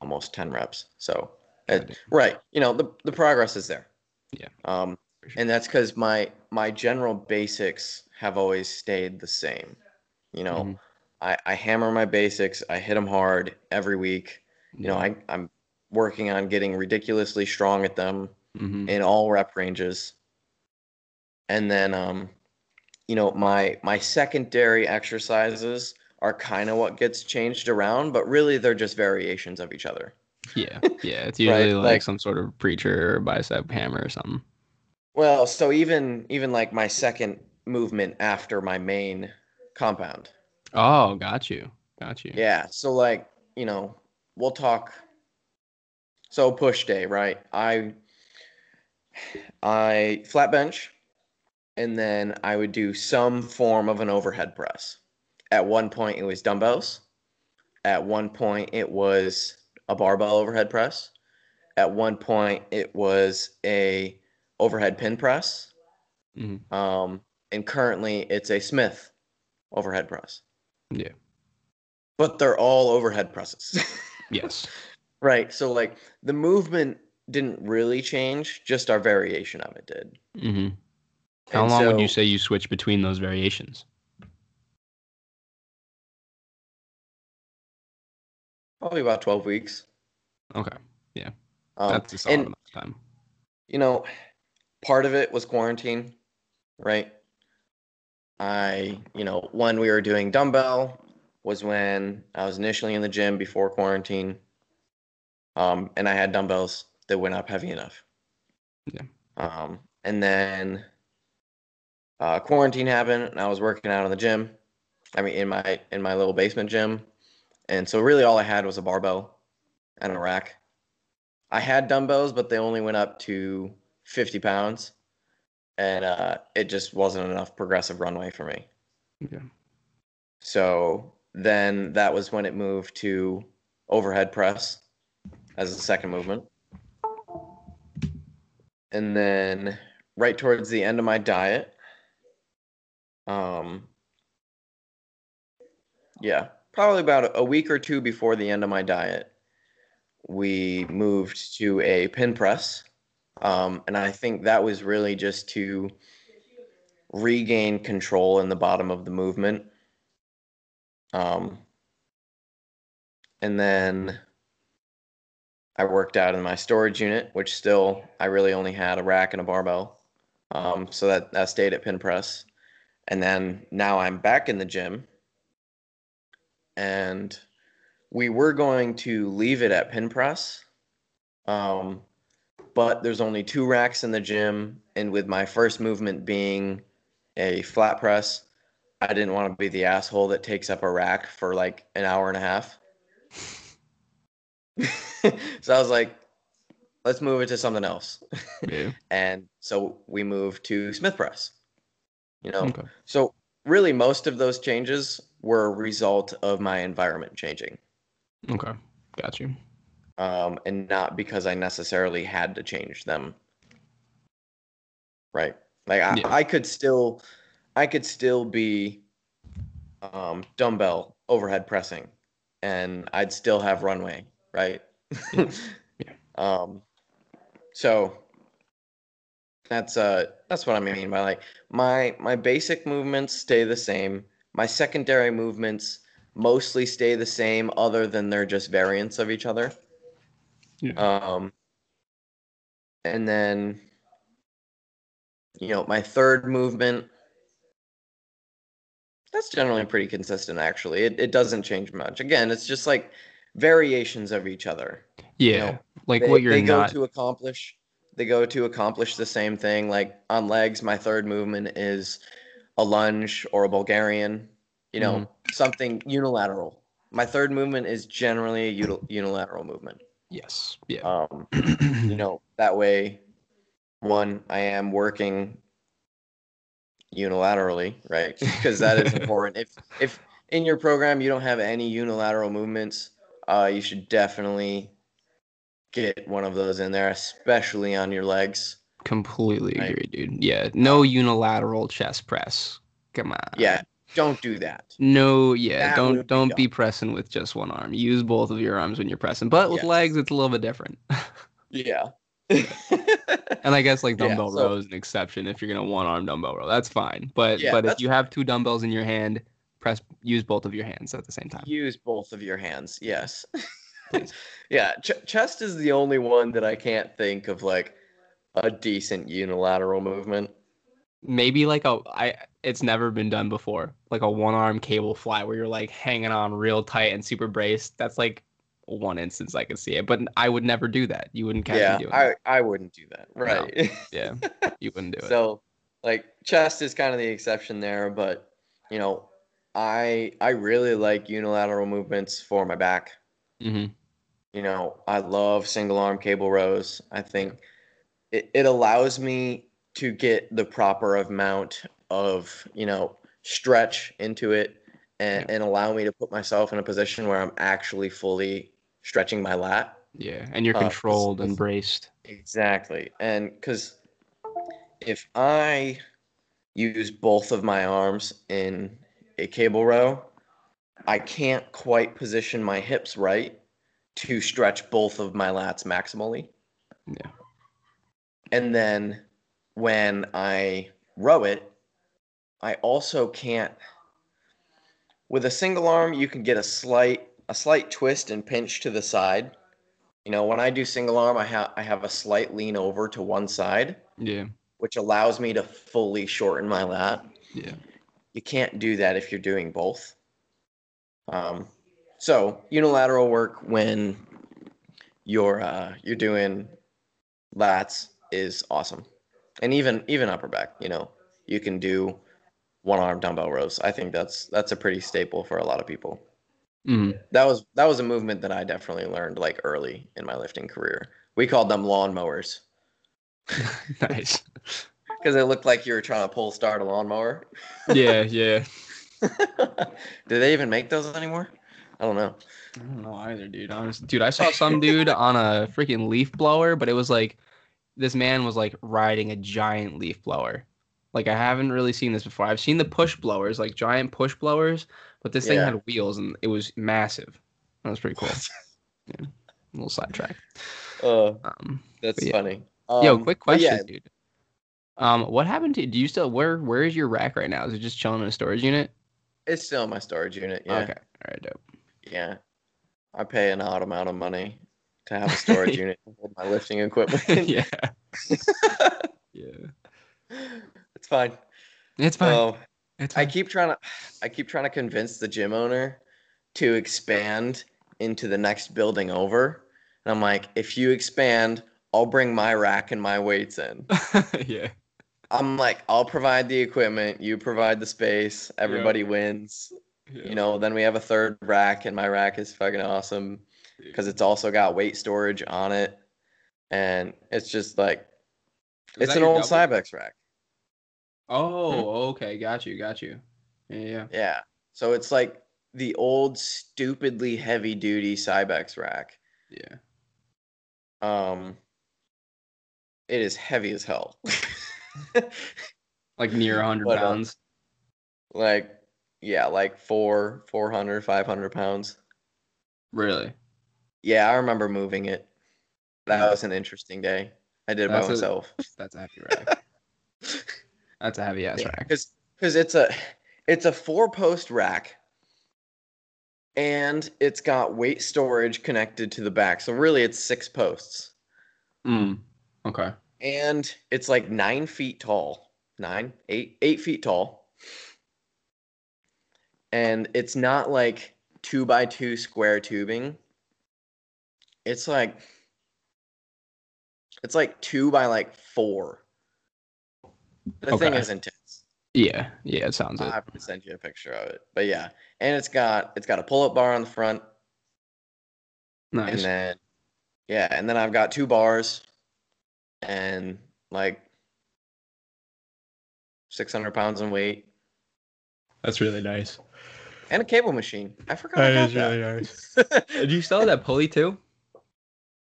almost 10 reps. So, it, right, you know, the the progress is there. Yeah. Um, sure. and that's because my my general basics have always stayed the same. You know, Mhm. I, I hammer my basics, I hit them hard every week. You know, I, I'm working on getting ridiculously strong at them Mhm. in all rep ranges. And then um, you know, my my secondary exercises are kind of what gets changed around, but really they're just variations of each other. Yeah. Yeah. It's usually like, like- some sort of preacher or bicep hammer or something. Well, so even even like my second movement after my main compound. Oh, got you. Got you. Yeah. So like, you know, we'll talk so push day, right? I I flat bench and then I would do some form of an overhead press. At one point, it was dumbbells. At one point, it was a barbell overhead press. At one point, it was a overhead pin press. Mhm. Um, and currently, it's a Smith overhead press. Yeah. But they're all overhead presses. Yes. right. So, like, the movement didn't really change, just our variation of it did. Mm-hmm. How And long would you say you switch between those variations? Probably about 12 weeks. Okay. Um, That's a solid and amount of time. you know, part of it was quarantine, right? I, you know, when we were doing dumbbell was when I was initially in the gym before quarantine. Um, and I had dumbbells that went up heavy enough. Yeah. Um, and then uh, quarantine happened and I was working out in the gym. I mean, in my in my little basement gym. And so really all I had was a barbell and a rack. I had dumbbells, but they only went up to 50 pounds. And uh, it just wasn't enough progressive runway for me. Yeah. So then that was when it moved to overhead press as the second movement. And then right towards the end of my diet, um, yeah, probably about a week or two before the end of my diet, we moved to a pin press. Um, and I think that was really just to regain control in the bottom of the movement. Um, and then I worked out in my storage unit, which still I really only had a rack and a barbell. Um, so that, that stayed at pin press. And then now I'm back in the gym. And we were going to leave it at pin press. Um, but there's only two racks in the gym. And with my first movement being a flat press, I didn't want to be the asshole that takes up a rack for like an hour and a half. so I was like, let's move it to something else. Yeah. and so we moved to Smith press. You know, Okay. so really most of those changes were a result of my environment changing. Okay. Got you. Um, and not because I necessarily had to change them. Right. Like I, Yeah. I could still I could still be um, dumbbell overhead pressing and I'd still have runway, right? Yeah. Yeah. Um so that's uh that's what I mean by like my my basic movements stay the same. My secondary movements mostly stay the same other than they're just variants of each other. Yeah. Um and then you know, my third movement that's generally pretty consistent actually. It it doesn't change much. Again, it's just like variations of each other. Yeah. know, like they, what you're they go to accomplish they go to accomplish the same thing like on legs my third movement is a lunge or a bulgarian you know Mm-hmm. something unilateral my third movement is generally a util- unilateral movement yes. Yeah. um you know that way one i am working unilaterally right because that is important if if in your program you don't have any unilateral movements uh you should definitely get one of those in there especially on your legs Completely Right. agree, dude. Yeah. No unilateral chest press. Come on. yeah don't do that No, yeah, That don't don't dumb. be pressing with just one arm. Use both of your arms when you're pressing. But with Yes. legs, it's a little bit different. yeah and I guess like Yeah, dumbbell so- row is an exception if you're gonna one arm dumbbell row. That's fine. But Yeah, but if you have two dumbbells in your hand, press use both of your hands at the same time. use both of your hands yes yeah ch- chest is the only one that i can't think of like a decent unilateral movement Maybe like a I it's never been done before. Like a one arm cable fly where you're like hanging on real tight and super braced. That's like one instance I could see it. But I would never do that. You wouldn't catch yeah me doing i that. i wouldn't do that right Yeah. You wouldn't do it. so like chest is kind of the exception there but you know i i really like unilateral movements for my back hmm you know i love single arm cable rows i think it, it allows me to get the proper amount of you know stretch into it and, Yeah. and allow me to put myself in a position where I'm actually fully stretching my lat. Yeah, and you're Uh, controlled and braced. Exactly. And because if I use both of my arms in a cable row, I can't quite position my hips right to stretch both of my lats maximally. Yeah. And then when I row it, I also can't with a single arm you can get a slight a slight twist and pinch to the side. You know, when I do single arm, I have I have a slight lean over to one side, Yeah, which allows me to fully shorten my lat. yeah, You can't do that if you're doing both. Um, so unilateral work when you're uh, you're doing lats is awesome, and even even upper back. You know, you can do one arm dumbbell rows. I think that's that's a pretty staple for a lot of people. mm, That was that was a movement that I definitely learned like early in my lifting career. We called them lawn mowers nice. because it looked like you were trying to pull start a lawnmower. Yeah, yeah. Do they even make those anymore? I don't know. I don't know either, dude. Honest, dude, I saw some dude on a freaking leaf blower, but it was like this man was like riding a giant leaf blower. Like I haven't really seen this before. I've seen the push blowers, like giant push blowers, but this thing Yeah. had wheels and it was massive. That was pretty cool. A little sidetrack. Oh, Um, that's yeah. funny. yo, Um, quick question, yeah, dude. Um, what happened to? Do you still where? Where is your rack right now? Is it just chilling in a storage unit? it's still in my storage unit. Yeah, Okay, all right, dope. yeah. I pay an odd amount of money to have a storage unit to hold my lifting equipment. yeah, yeah. it's fine. It's fine. Oh, it's I keep trying to, I keep trying to convince the gym owner to expand into the next building over, and I'm like, if you expand, I'll bring my rack and my weights in. yeah. I'm like, I'll provide the equipment, you provide the space, everybody wins. yeah. You know, then we have a third rack, and my rack is fucking awesome because it's also got weight storage on it, and it's just like it's an old double? Cybex rack. Oh, okay, got you, got you. Yeah, yeah. Yeah, so it's like the old stupidly heavy duty Cybex rack. yeah. Um, it is heavy as hell. Like near 100 But, uh, pounds. like, yeah, like four, 400, 500 pounds. Really? Yeah, I remember moving it. That was an interesting day. I did it by a- myself. That's a heavy rack. That's a heavy ass rack. because because it's a it's a four post rack and it's got weight storage connected to the back so really it's six posts Mm. Okay. and it's like nine feet tall nine eight eight feet tall and it's not like two by two square tubing it's like it's like two by like four the thing is intense Yeah, yeah, it sounds I'll it. have to send you a picture of it. But yeah, and it's got it's got a pull up bar on the front, Nice. and then yeah, and then I've got two bars, and like six hundred pounds in weight, That's really nice. and a cable machine. I forgot about that. nice. Do you still have that pulley too?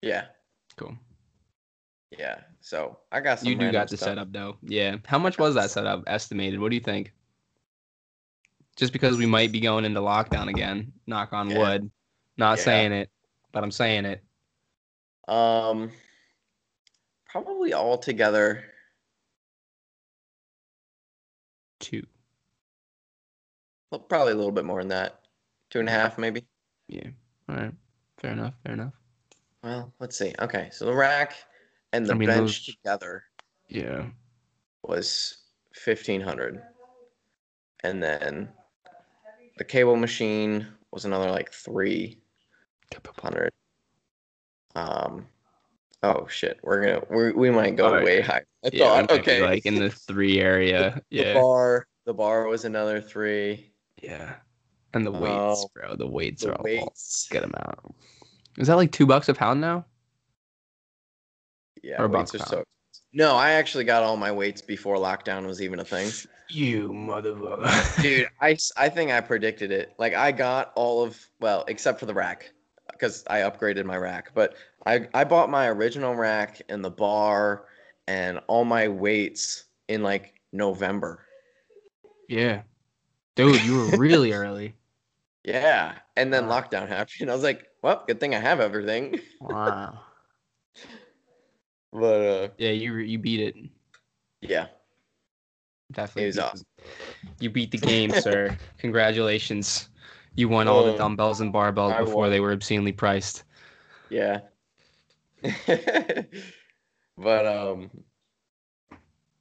Yeah, Cool. yeah. So I got some. You do got the stuff. setup though. Yeah. How much was that setup estimated? What do you think? Just because we might be going into lockdown again, knock on Yeah. wood. Not Yeah. saying it, but I'm saying it. Um, probably all together. Two. well, Probably a little bit more than that. Two and a half, maybe. Yeah. All right. Fair enough. Fair enough. Well, let's see. Okay, so the rack and the I mean, bench those- together Yeah. was fifteen hundred, and then the cable machine was another like three hundred. Um, oh shit, we're gonna we we might go Oh, way higher. I Yeah. thought okay, Like in the three area. the Yeah. bar the bar was another three. Yeah. And the weights, Oh, bro. The weights The are all Get them amount. Is that like two bucks a pound now? yeah, or weights buck are so. pound. No, I actually got all my weights before lockdown was even a thing. You motherfucker. Dude, I I think I predicted it. Like I got all of well, except for the rack because I upgraded my rack, but I I bought my original rack and the bar and all my weights in like November. yeah. Dude, you were really early. Yeah, and then lockdown happened. I was like, well, good thing I have everything. Wow. But uh Yeah, you you beat it. yeah. Definitely. It was beat awesome. You beat the game, sir. Congratulations. You won all the Oh, dumbbells and barbells I before won. they were obscenely priced. Yeah. but um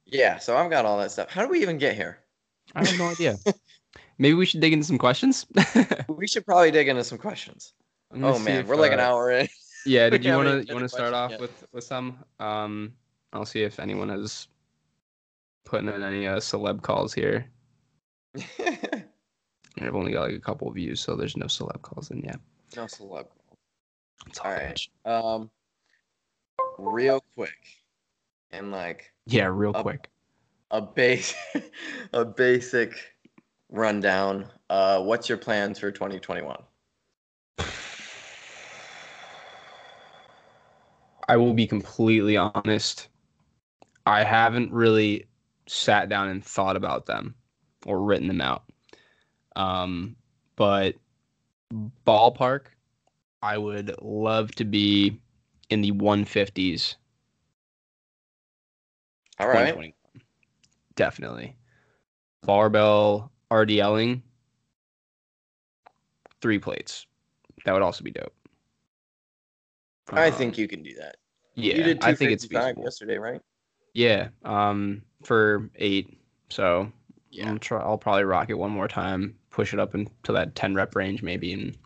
yeah, so I've got all that stuff. How do we even get here? I have no idea. Maybe we should dig into some questions. We should probably dig into some questions. Oh man, if, we're like an uh, hour in. Yeah, did you want to you want to start off questions with with some? Um, I'll see if anyone has put in any uh, celeb calls here. I've only got like a couple of views, so there's no celeb calls in yet. no celeb. It's All right. Um real quick. And like Yeah, real Up- quick. a base a basic rundown. Uh what's your plans for 2021? I will be completely honest. I haven't really sat down and thought about them or written them out. Um, but ballpark, I would love to be in the 150s. All right. 2021. Definitely. Barbell RDLing, three plates. That would also be dope. I Um, think you can do that. yeah, you did I think it's 255 feasible. yesterday, right? Yeah, um, for eight. So Yeah. I'll try. I'll probably rock it one more time, push it up into that ten rep range, maybe, and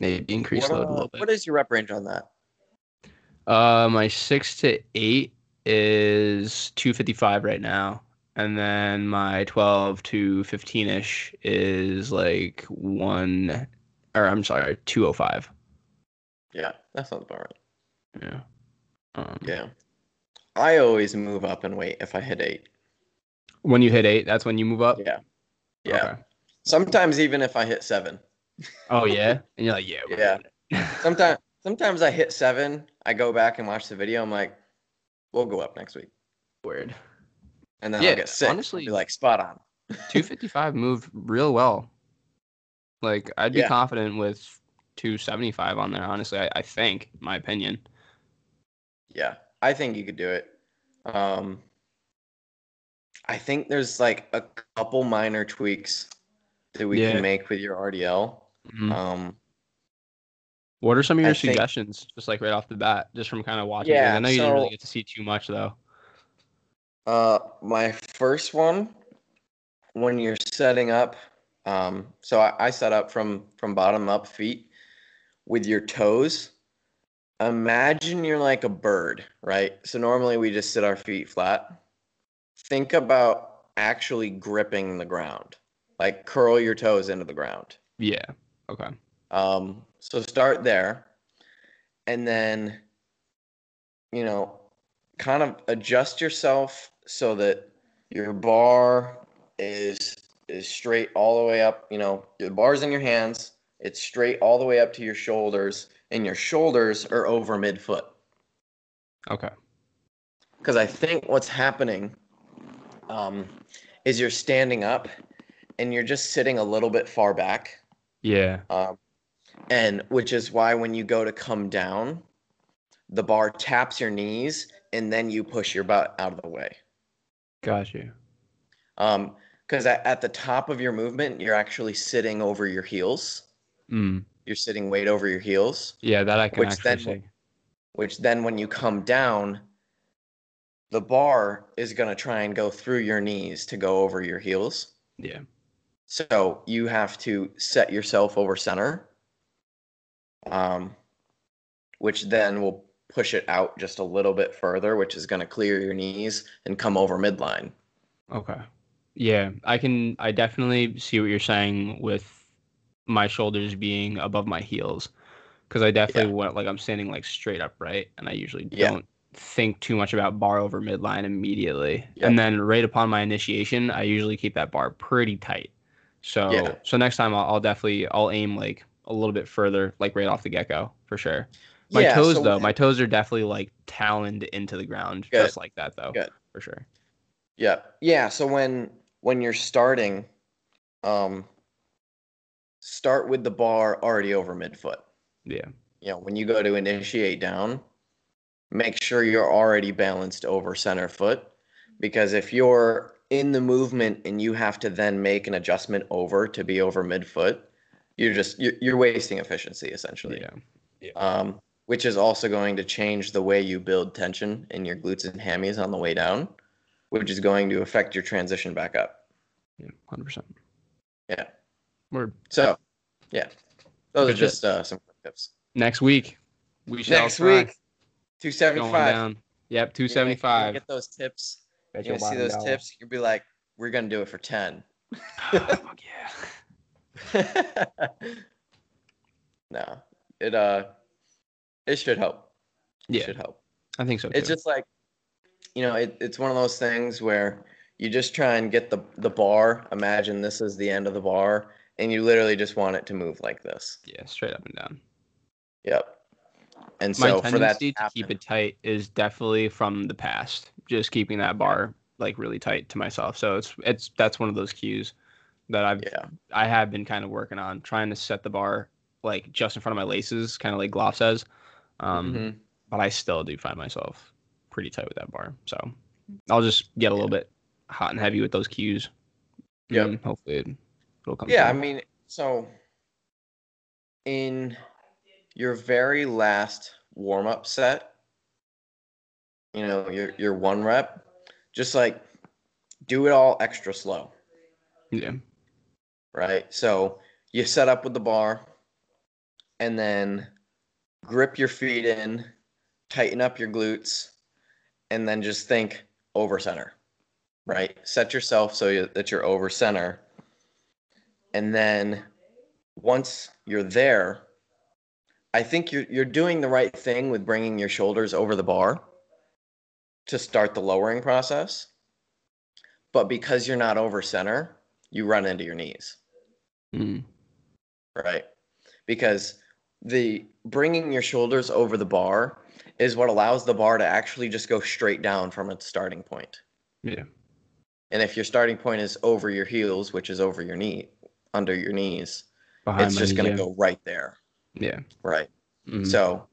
maybe increase What, load a uh, little bit. what is your rep range on that? Uh, my six to eight is two fifty five right now, and then my twelve to fifteen ish is like one, or I'm sorry, two oh five. Yeah, that sounds about right. Yeah. Um, Yeah. I always move up and wait if I hit eight. When you hit eight, that's when you move up. Yeah. Yeah. Okay. Sometimes even if I hit seven. Oh yeah, and you're like, yeah. we're Yeah. Sometimes sometimes I hit seven, I go back and watch the video, I'm like, we'll go up next week. Weird. And then Yeah, I'll get sick. honestly- be like spot on. 255 moved real well. Like I'd be Yeah. confident with 275 on there. Honestly, I, I think, my opinion. Yeah. I think you could do it. Um I think there's like a couple minor tweaks that we Yeah. can make with your RDL. Mhm. Um What are some of your I think- suggestions, just like right off the bat, just from kind of watching? Yeah, I know you didn't really get to see too much though. Uh, my first one, when you're setting up, um, so I, I set up from from bottom up feet with your toes. Imagine you're like a bird, right? So normally we just sit our feet flat. Think about actually gripping the ground, like curl your toes into the ground. Yeah. Okay. Um, so start there, and then, you know, kind of adjust yourself so that your bar is is straight all the way up. You know, the bar's in your hands. It's straight all the way up to your shoulders, and your shoulders are over midfoot. Okay. Because I think what's happening um, is you're standing up, and you're just sitting a little bit far back. Yeah. Um, and which is why when you go to come down, the bar taps your knees and then you push your butt out of the way. Got you. Um, because at, at the top of your movement, you're actually sitting over your heels. Mm. You're sitting weight over your heels, Yeah, that I can Which actually then- see. which then when you come down, the bar is going to try and go through your knees to go over your heels. Yeah. So you have to set yourself over center, um, which then will push it out just a little bit further, which is going to clear your knees and come over midline. Okay. Yeah, I can. I definitely see what you're saying with my shoulders being above my heels, because I definitely Yeah. want like I'm standing like straight upright, and I usually Yeah. don't think too much about bar over midline immediately. Yep. And then right upon my initiation, I usually keep that bar pretty tight. So Yeah. so next time I'll, I'll definitely I'll aim like a little bit further, like right off the get go for sure. My Yeah, toes so though, my toes are definitely like taloned into the ground, Good. just like that though. Good. For sure. Yeah. Yeah. So when when you're starting, um, start with the bar already over midfoot. Yeah. You know, when you go to initiate down, make sure you're already balanced over center foot, because if you're in the movement and you have to then make an adjustment over to be over midfoot, you're just you're, you're wasting efficiency essentially. Yeah. um, which is also going to change the way you build tension in your glutes and hammies on the way down, which is going to affect your transition back up. Yeah. Hundred percent. Yeah. We're So, yeah, those Good are just uh, some tips. next week. We shall Next try. week, two seventy Going five. down. Yep, two seventy five. Get those tips. You're see those tips. You'll be like, we're gonna do it for ten. Fuck yeah. no, it uh, it should help. It Yeah, should help. I think so too. it's just like you know it, it's one of those things where you just try and get the the bar imagine this is the end of the bar and you literally just want it to move like this yeah, straight up and down. yep and My so for that tendency to keep it tight is definitely from the past. Just keeping that bar like really tight to myself. So it's it's that's one of those cues that I've yeah I have been kind of working on trying to set the bar like just in front of my laces, kind of like Gloff says. Um, Mhm. but I still do find myself pretty tight with that bar. So I'll just get a little bit hot and heavy with those cues. Yeah. Hopefully it, it'll come. yeah i mean so in your very last warm-up set you know your your one rep just like do it all extra slow yeah. right? So you set up with the bar and then grip your feet in, tighten up your glutes, and then just think over center, right? Set yourself so you, that you're over center. And then once you're there, I think you're, you're doing the right thing with bringing your shoulders over the bar to start the lowering process. But because you're not over center, you run into your knees Mm. right? Because the bringing your shoulders over the bar is what allows the bar to actually just go straight down from its starting point. Yeah. And if your starting point is over your heels, which is over your knee, under your knees, Behind it's just going to go right there, Yeah. right? Mhm. So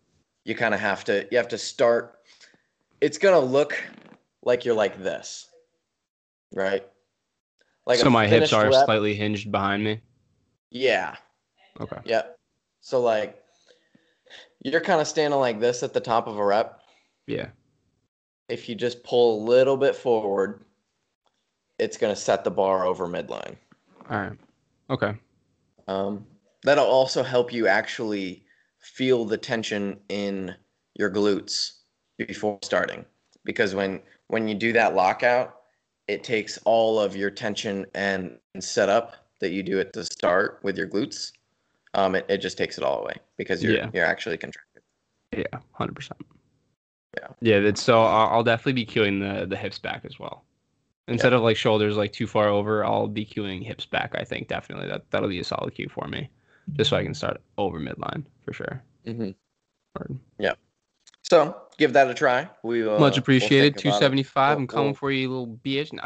you kind of have to you have to start it's going to look like you're like this. Right? Like so my hips are rep- slightly hinged behind me. Yeah. Okay. Yep. So like you're kind of standing like this at the top of a rep. Yeah. If you just pull a little bit forward, it's going to set the bar over midline. All right. Okay. Um, that'll also help you actually feel the tension in your glutes before starting because when when you do that lockout, it takes all of your tension and, setup that you do at the start with your glutes. Um, it, it just takes it all away because you're Yeah. you're actually contracted. Yeah. Hundred percent. Yeah. Yeah. So. I'll, I'll definitely be cueing the the hips back as well. Instead of like shoulders like too far over, I'll be cueing hips back. I think definitely that that'll be a solid cue for me, just so I can start over midline for sure. Mm-hmm. Word. So give that a try. We uh, Much we'll appreciated. think Two seventy five. We'll- I'm coming we'll- for you, little bitch. No.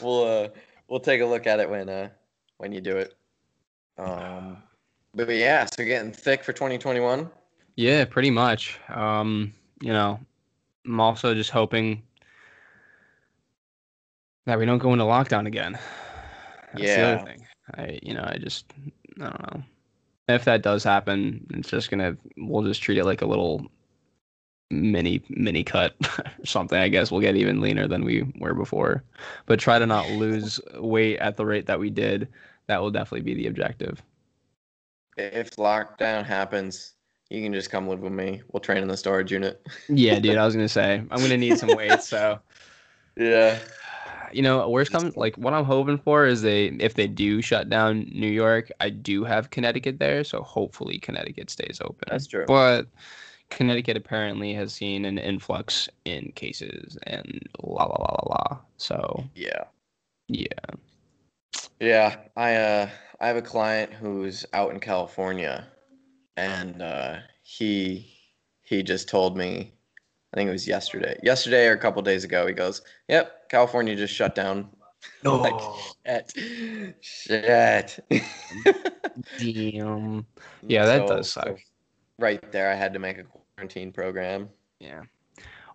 we'll uh, we'll take a look at it when uh when you do it. Um, but yeah, so getting thick for 2021. Yeah, pretty much. Um, you know, I'm also just hoping that we don't go into lockdown again. That's the Yeah. other thing. I, you know, I just, I don't know. If that does happen, it's just gonna, we'll just treat it like a little mini mini cut or something. I guess we'll get even leaner than we were before, but try to not lose weight at the rate that we did. That will definitely be the objective. If lockdown happens, you can just come live with me. We'll train in the storage unit. Yeah, dude. I was gonna say I'm gonna need some weight, so. Yeah. you know, worst comes like what I'm hoping for is they if they do shut down New York, I do have Connecticut there, so hopefully Connecticut stays open. That's true. But Connecticut apparently has seen an influx in cases and la la la la la. So Yeah. yeah. Yeah, I uh I have a client who's out in California and uh he he just told me I think it was yesterday. Yesterday or a couple days ago he goes, "Yep, California just shut down." Like, shit. Shit. Damn. Yeah, that does suck. right there I had to make a quarantine program. Yeah.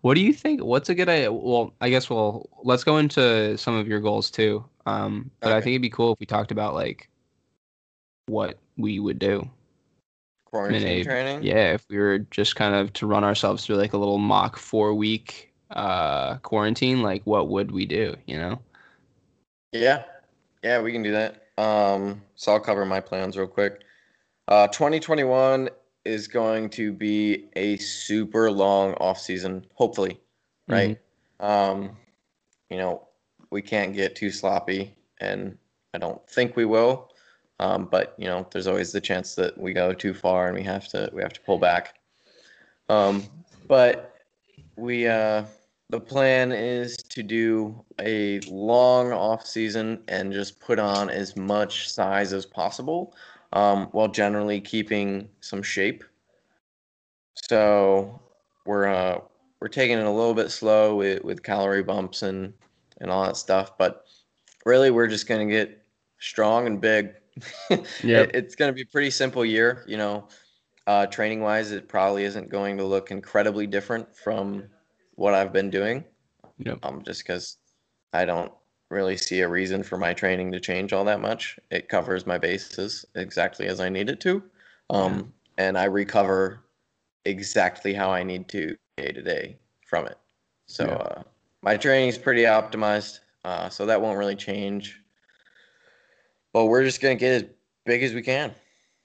What do you think? What's a good idea? Well, I guess we'll let's go into some of your goals too. Um, but I think it'd be cool if we talked about like what we would do. Quarantine a- training? Yeah, if we were just kind of to run ourselves through like a little mock four week uh quarantine, like what would we do? You know? Yeah. Yeah, we can do that. Um, so I'll cover my plans real quick. Uh, 2021 is going to be a super long off season, hopefully, right? Um, you know, we can't get too sloppy, and I don't think we will. Um, but you know, there's always the chance that we go too far and we have to we have to pull back. Um, but we uh, the plan is to do a long off season and just put on as much size as possible, um, while generally keeping some shape. So we're uh, we're taking it a little bit slow with, with calorie bumps and and all that stuff, but really we're just gonna get strong and big. Yep. It- it's gonna be a pretty simple year, you know. Uh, training wise, it probably isn't going to look incredibly different from what I've been doing. Yep. Um, just because I don't really see a reason for my training to change all that much. It covers my bases exactly as I need it to, um, and I recover exactly how I need to day to day from it. So Yeah. uh, my training is pretty optimized, uh, so that won't really change. But we're just gonna get as big as we can,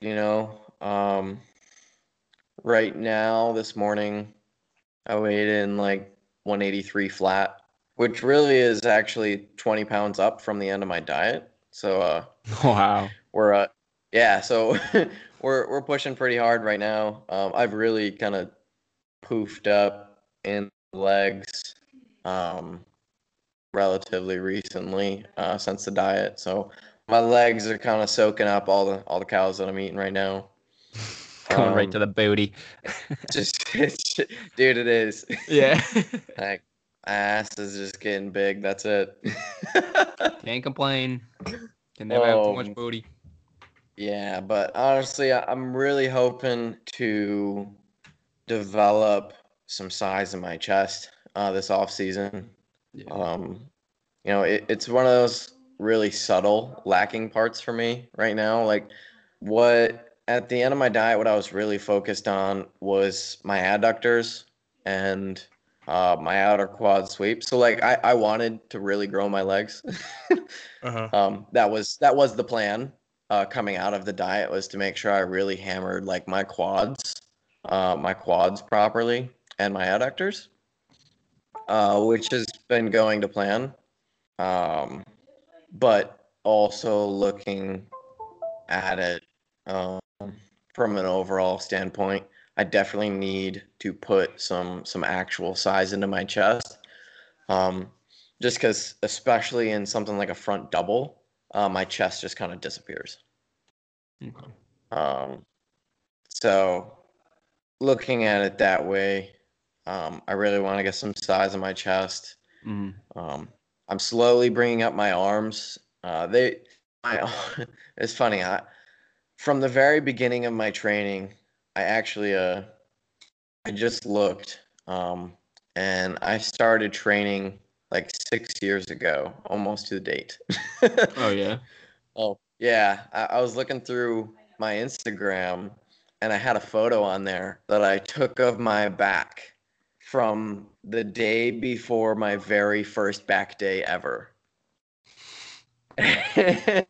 you know. Um, right now, this morning, I weighed in like 183 flat, which really is actually 20 pounds up from the end of my diet. So uh, Wow. we're uh, yeah, so we're we're pushing pretty hard right now. Um, I've really kind of poofed up in legs um, relatively recently uh, since the diet. So my legs are kind of soaking up all the all the cows that I'm eating right now. Going right Um, to the booty. Just, dude, it is. yeah. Like my ass is just getting big. That's it. Can't complain. Can never have too Um, much booty. yeah, but honestly, I- I'm really hoping to develop some size in my chest uh, this off season. Yeah. Um, you know, it, it's one of those really subtle lacking parts for me right now. Like, what at the end of my diet, what I was really focused on was my adductors and uh, my outer quad sweep. So, like, I, I wanted to really grow my legs. uh-huh. um, that was that was the plan uh, coming out of the diet was to make sure I really hammered like my quads, uh, my quads properly and my adductors, uh, which has been going to plan. Um, but also looking at it um, from an overall standpoint, I definitely need to put some some actual size into my chest. Um, just because, especially in something like a front double, uh, my chest just kind of disappears. Okay. Um, so, looking at it that way, um, I really want to get some size in my chest. Mm. Um, I'm slowly bringing up my arms. Uh, they, my, it's funny. I, from the very beginning of my training, I actually, uh, I just looked, um, and I started training like six years ago, almost to the date. Oh yeah. Oh, yeah. I, I was looking through my Instagram and I had a photo on there that I took of my back from the day before my very first back day ever. and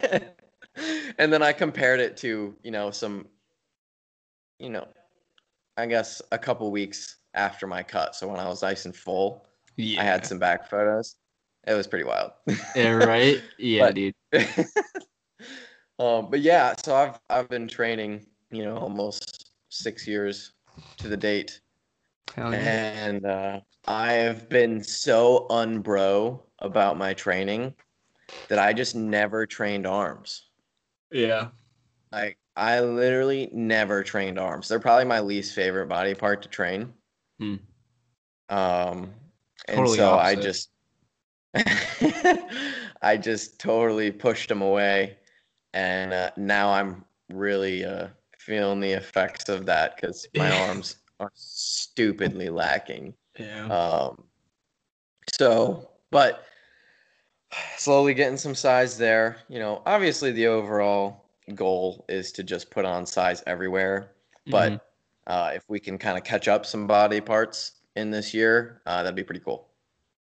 then I compared it to, you know, some, you know, I guess a couple weeks after my cut. So when I was nice and full, Yeah. I had some back photos. it was pretty wild. Yeah, right. Yeah, But- dude. um, but yeah, so I've I've been training, you know, almost six years to the date, Hell yeah. and uh, I have been so unbro about my training that I just never trained arms. Yeah. Like I literally never trained arms. They're probably my least favorite body part to train. Hmm. Um, and Totally so I just, I just totally pushed them away, and uh, now I'm really uh, feeling the effects of that because my arms are stupidly lacking. Yeah. Um, so, but slowly getting some size there. You know, obviously the overall goal is to just put on size everywhere. But Mhm. uh, if we can kind of catch up some body parts in this year, uh, that'd be pretty cool.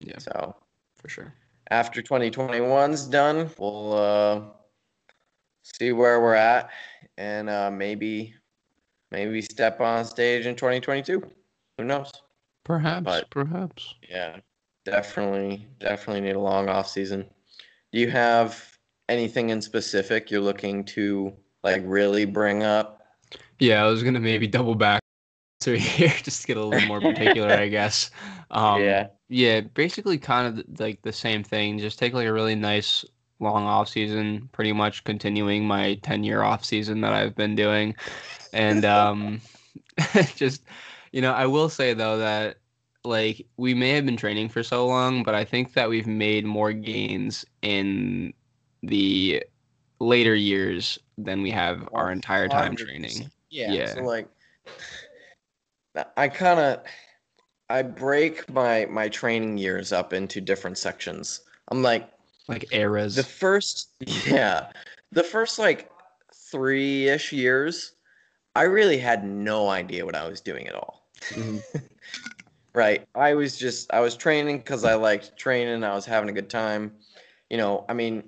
Yeah. So for sure. after 2021's done, we'll uh, see where we're at and uh, maybe maybe step on stage in 2022. Who knows? Perhaps. But- perhaps. Yeah, definitely, definitely need a long off season. Do you have anything in specific you're looking to like really bring up? Yeah, I was gonna maybe double back to here just to get a little more particular, I guess. Um, yeah, Yeah, basically kind of like the same thing. Just take like a really nice long off season, pretty much continuing my 10 year off season that I've been doing. And um just you know, I will say though that like we may have been training for so long, but I think that we've made more gains in the later years than we have our entire time training. Yeah. Yeah. So like, I kind of I break my my training years up into different sections. I'm like Like eras. the first yeah the first like three ish years, I really had no idea what I was doing at all. Mhm. Right. I was just I was training because I liked training. I was having a good time. You know, I mean,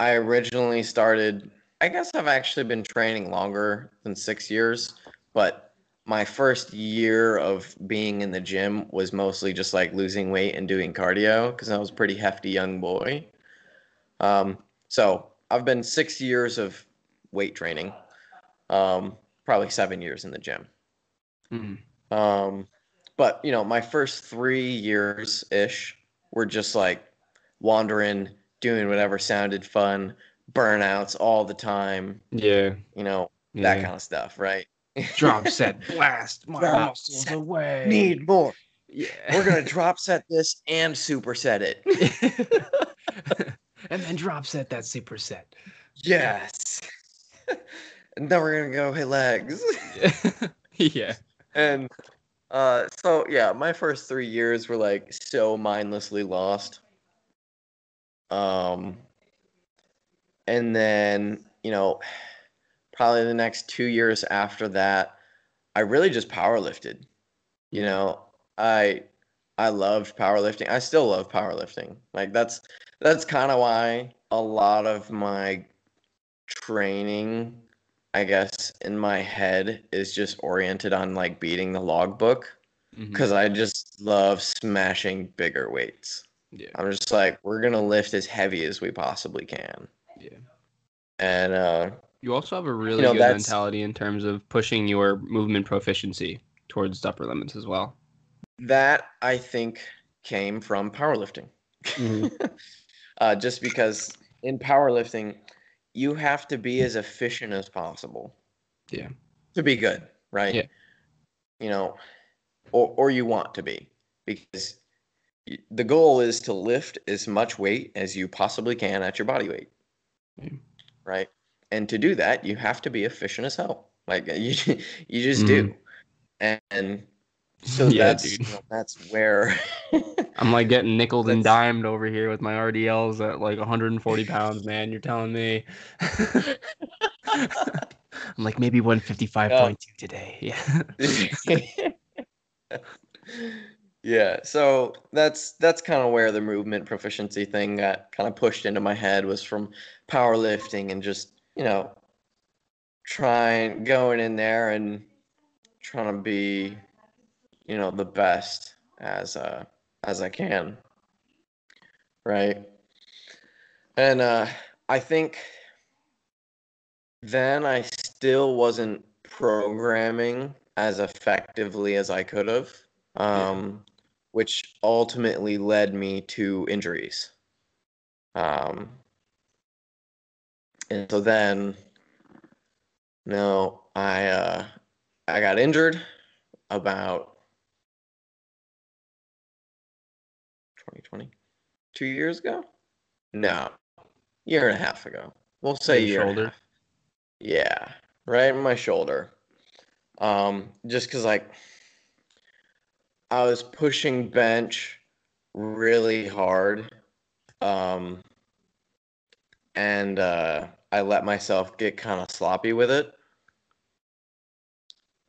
I originally started. I guess I've actually been training longer than six years, but my first year of being in the gym was mostly just like losing weight and doing cardio because I was a pretty hefty young boy. Um, so I've been six years of weight training, um, probably seven years in the gym. Mhm. Um, but you know, my first three years ish were just like wandering, doing whatever sounded fun, burnouts all the time, Yeah. you know, yeah. that kind of stuff, right? drop set blast my Drop muscles set, away. Need more. Yeah. We're gonna drop set this and superset it. and then drop set that superset. Yes. And then we're gonna go hit legs. yeah. and uh so yeah my first three years were like so mindlessly lost. Um and then you know probably the next two years after that i really just power lifted you know i i loved powerlifting. I still love powerlifting. Like that's that's kind of why a lot of my training I guess in my head is just oriented on like beating the logbook because I just love smashing bigger weights. Yeah. I'm just like, we're gonna lift as heavy as we possibly can. Yeah. And uh You also have a really know, good that's- mentality in terms of pushing your movement proficiency towards upper limits as well. that I think came from powerlifting. uh, just because in powerlifting, you have to be as efficient as possible. Yeah. To be good, right? Yeah. You know, or or you want to be because the goal is to lift as much weight as you possibly can at your body weight. Yeah. Right? And to do that, you have to be efficient as hell. Like you you just Mhm. do. And so Yeah, that's dude. you know, that's where I'm like getting nickled and dimed over here with my RDLs at like 140 pounds, man. You're telling me. I'm like maybe 155.2 today. Yeah. yeah so that's that's kind of where the movement proficiency thing got kind of pushed into my head was from powerlifting and just you know trying going in there and trying to be you know the best as uh as i can right? And uh, I think then I still wasn't programming as effectively as I could have, um, which ultimately led me to injuries. Um, and so then, no, I uh, I got injured about 2020, two years ago. No, year and a half ago. We'll say year. Shoulder. Yeah, right in my shoulder. Um, just because like I was pushing bench really hard, um, and uh, I let myself get kind of sloppy with it,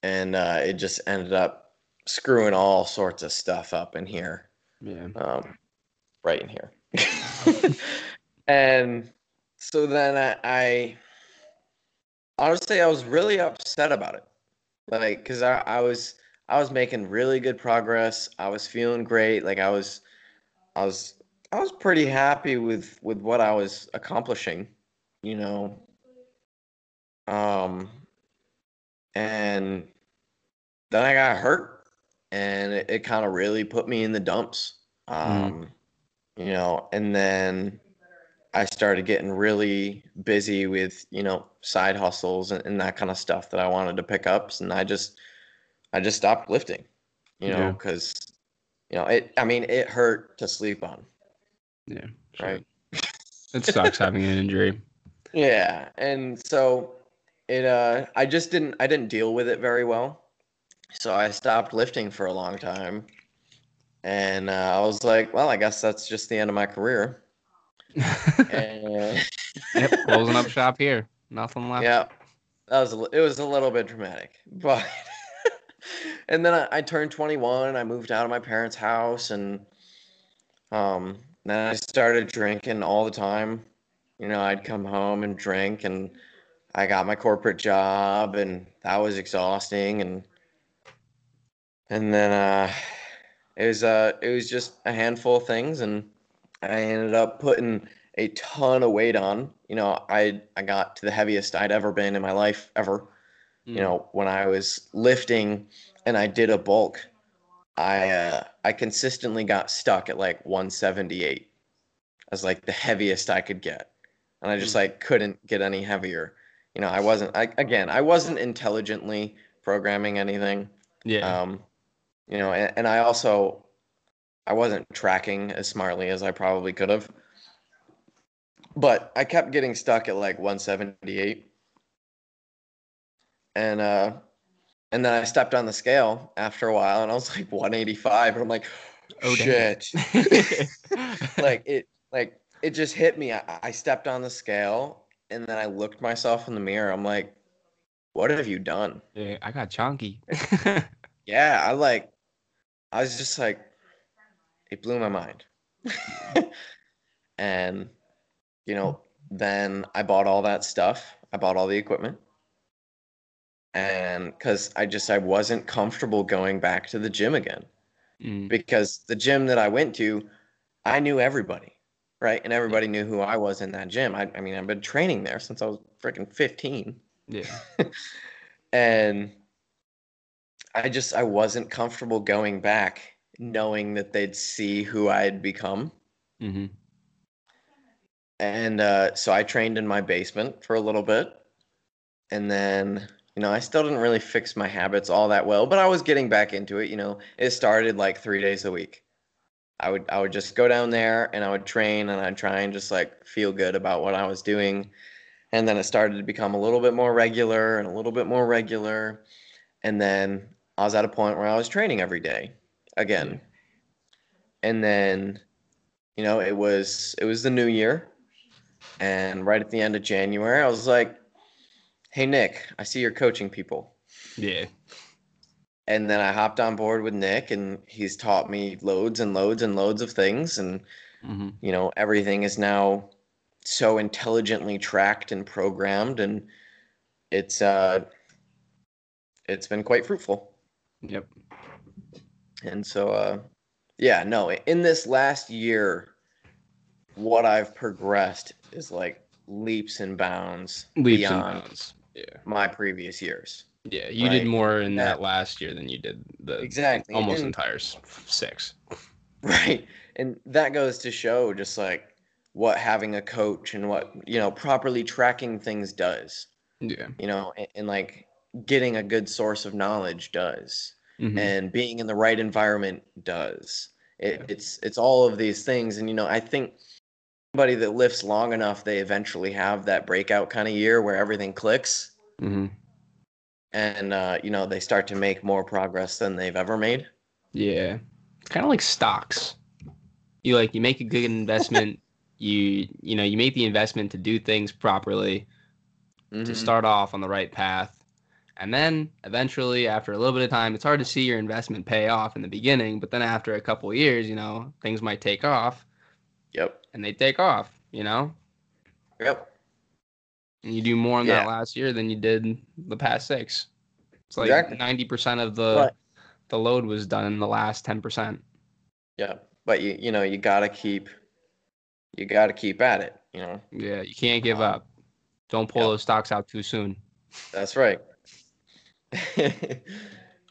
and uh, it just ended up screwing all sorts of stuff up in here. Yeah. Um, right in here. and so then I, I honestly I was really upset about it. Like cuz I, I was I was making really good progress. I was feeling great. Like I was I was I was pretty happy with with what I was accomplishing, you know. Um and then I got hurt and it, it kind of really put me in the dumps. Mm-hmm. Um mm you know, and then I started getting really busy with, you know, side hustles and, and that kind of stuff that I wanted to pick up. And I just, I just stopped lifting, you know, because, yeah. you know, it, I mean, it hurt to sleep on. Yeah. Sure. Right. it sucks having an injury. Yeah. And so it, uh, I just didn't, I didn't deal with it very well. So I stopped lifting for a long time. And uh, I was like, well, I guess that's just the end of my career. and, yep, closing up shop here. Nothing left. Yeah, that was a, it was a little bit dramatic, but and then I, I, turned 21. I moved out of my parents' house, and um, then I started drinking all the time. You know, I'd come home and drink, and I got my corporate job, and that was exhausting. And and then uh, it was uh it was just a handful of things and I ended up putting a ton of weight on. You know, I I got to the heaviest I'd ever been in my life ever. Mm. You know, when I was lifting and I did a bulk, I uh, I consistently got stuck at like 178 as like the heaviest I could get. And I just mm. like couldn't get any heavier. You know, I wasn't I again, I wasn't intelligently programming anything. Yeah. Um, you know, and, and I also I wasn't tracking as smartly as I probably could have. But I kept getting stuck at like 178. And uh and then I stepped on the scale after a while and I was like 185 and I'm like oh shit. like it like it just hit me. I, I stepped on the scale and then I looked myself in the mirror. I'm like, what have you done? Yeah, I got chunky. yeah, I like I was just like, it blew my mind. and, you know, then I bought all that stuff. I bought all the equipment. And because I just, I wasn't comfortable going back to the gym again. Mm. Because the gym that I went to, I knew everybody, right? And everybody knew who I was in that gym. I, I mean, I've been training there since I was freaking 15. Yeah. and I just I wasn't comfortable going back knowing that they'd see who I had become. Mm-hmm. And uh, so I trained in my basement for a little bit. And then, you know, I still didn't really fix my habits all that well, but I was getting back into it. You know, it started like three days a week. I would I would just go down there and I would train and I'd try and just like feel good about what I was doing. And then it started to become a little bit more regular and a little bit more regular. And then I was at a point where I was training every day again. And then, you know, it was it was the new year. And right at the end of January, I was like, "Hey Nick, I see you're coaching people." Yeah. And then I hopped on board with Nick and he's taught me loads and loads and loads of things and mm-hmm. you know, everything is now so intelligently tracked and programmed and it's uh it's been quite fruitful. Yep. And so, uh, yeah, no, in this last year, what I've progressed is like leaps and bounds Leaps beyond and bounds. Yeah. my previous years. Yeah. You did more in that That- last year than you did the Exactly. almost and- entire six. Right. And that goes to show just like what having a coach and what, you know, properly tracking things does, Yeah. you know, and, and like getting a good source of knowledge does, Mhm. and being in the right environment does. It, Yeah. It's it's all of these things, and you know, I think anybody that lifts long enough, they eventually have that breakout kind of year where everything clicks, Mhm. and uh, you know, they start to make more progress than they've ever made. Yeah. It's kind of like stocks. You like you make a good investment, you you know, you make the investment to do things properly, to Mhm. start off on the right path. And then eventually after a little bit of time, it's hard to see your investment pay off in the beginning, but then after a couple of years, you know, things might take off Yep. and they take off, you know? Yep. And you do more in Yeah. that last year than you did the past 6. It's like Exactly. 90% of the But- the load was done in the last 10%. Yep. But you you know, you gotta keep you gotta keep at it, you know. Yeah, you can't give Um, up. Don't pull yep. those stocks out too soon. That's right.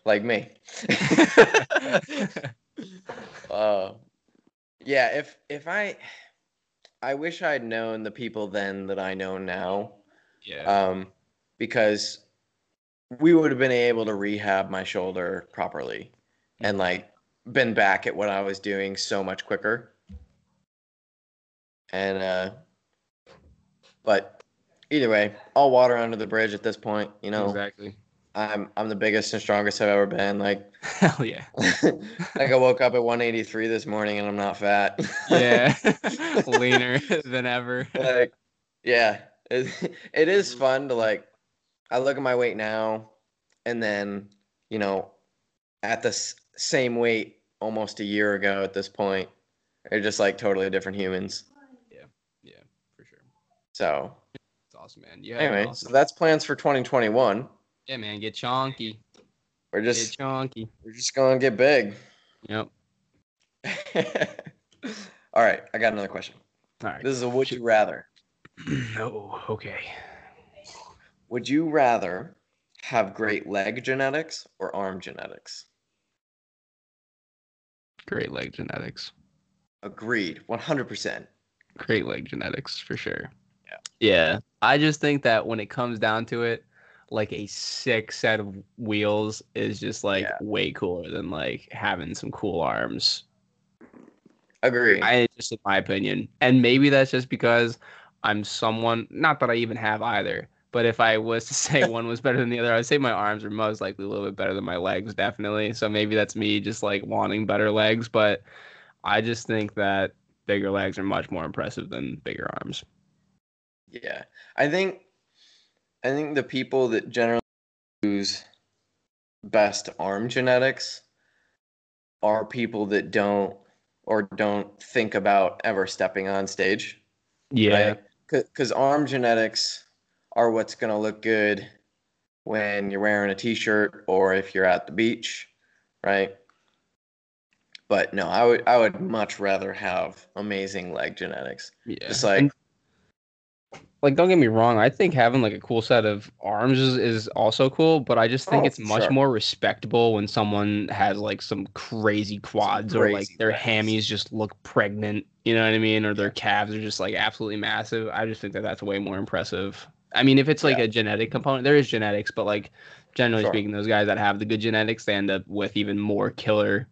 like me. uh, yeah, if if I I wish I'd known the people then that I know now. yeah. Um because we would have been able to rehab my shoulder properly and like been back at what I was doing so much quicker. And uh but either way, all water under the bridge at this point, you know. exactly. I'm I'm the biggest and strongest I've ever been. Like Hell yeah. like I woke up at 183 this morning and I'm not fat. Yeah. Leaner than ever. like yeah, it, it is mm-hmm. fun to like I look at my weight now and then, you know, at the s- same weight almost a year ago at this point. They're just like totally different humans. Yeah, yeah, for sure. So, It's awesome, man. Yeah. anyway, awesome. so that's plans for 2021. Yeah, man. Get chonky. We're Get just chonky. we're just to get big. Yep. All right, I got another question. All right. This is a would you rather. oh, okay. Would you rather have great leg genetics or arm genetics? Great leg genetics. Agreed, 100%. Great leg genetics for sure. Yeah. Yeah. I just think that when it comes down to it, like a sick set of wheels is just like Yeah. way cooler than like having some cool arms. Agree. I just in my opinion. And maybe that's just because I'm someone not that I even have either. But if I was to say one was better than the other, I'd say my arms are most likely a little bit better than my legs, definitely. So maybe that's me just like wanting better legs. But I just think that bigger legs are much more impressive than bigger arms. yeah. I think I think the people that generally use best arm genetics are people that don't or don't think about ever stepping on stage. Yeah. Because arm genetics are what's going to look good when you're wearing a t shirt or if you're at the beach, right? But no, I would I would much rather have amazing leg genetics. Yeah. Just like And, like don't get me wrong, I think having like a cool set of arms is, is also cool, but I just think Oh, it's much sure. more respectable when someone has like some crazy quads or like their legs. hammies just look pregnant, you know what I mean, or their calves are just like absolutely massive. I just think that that's way more impressive. I mean, if it's like Yeah. a genetic component, there is genetics, but like generally Sure. speaking, those guys that have the good genetics, they end up with even more killer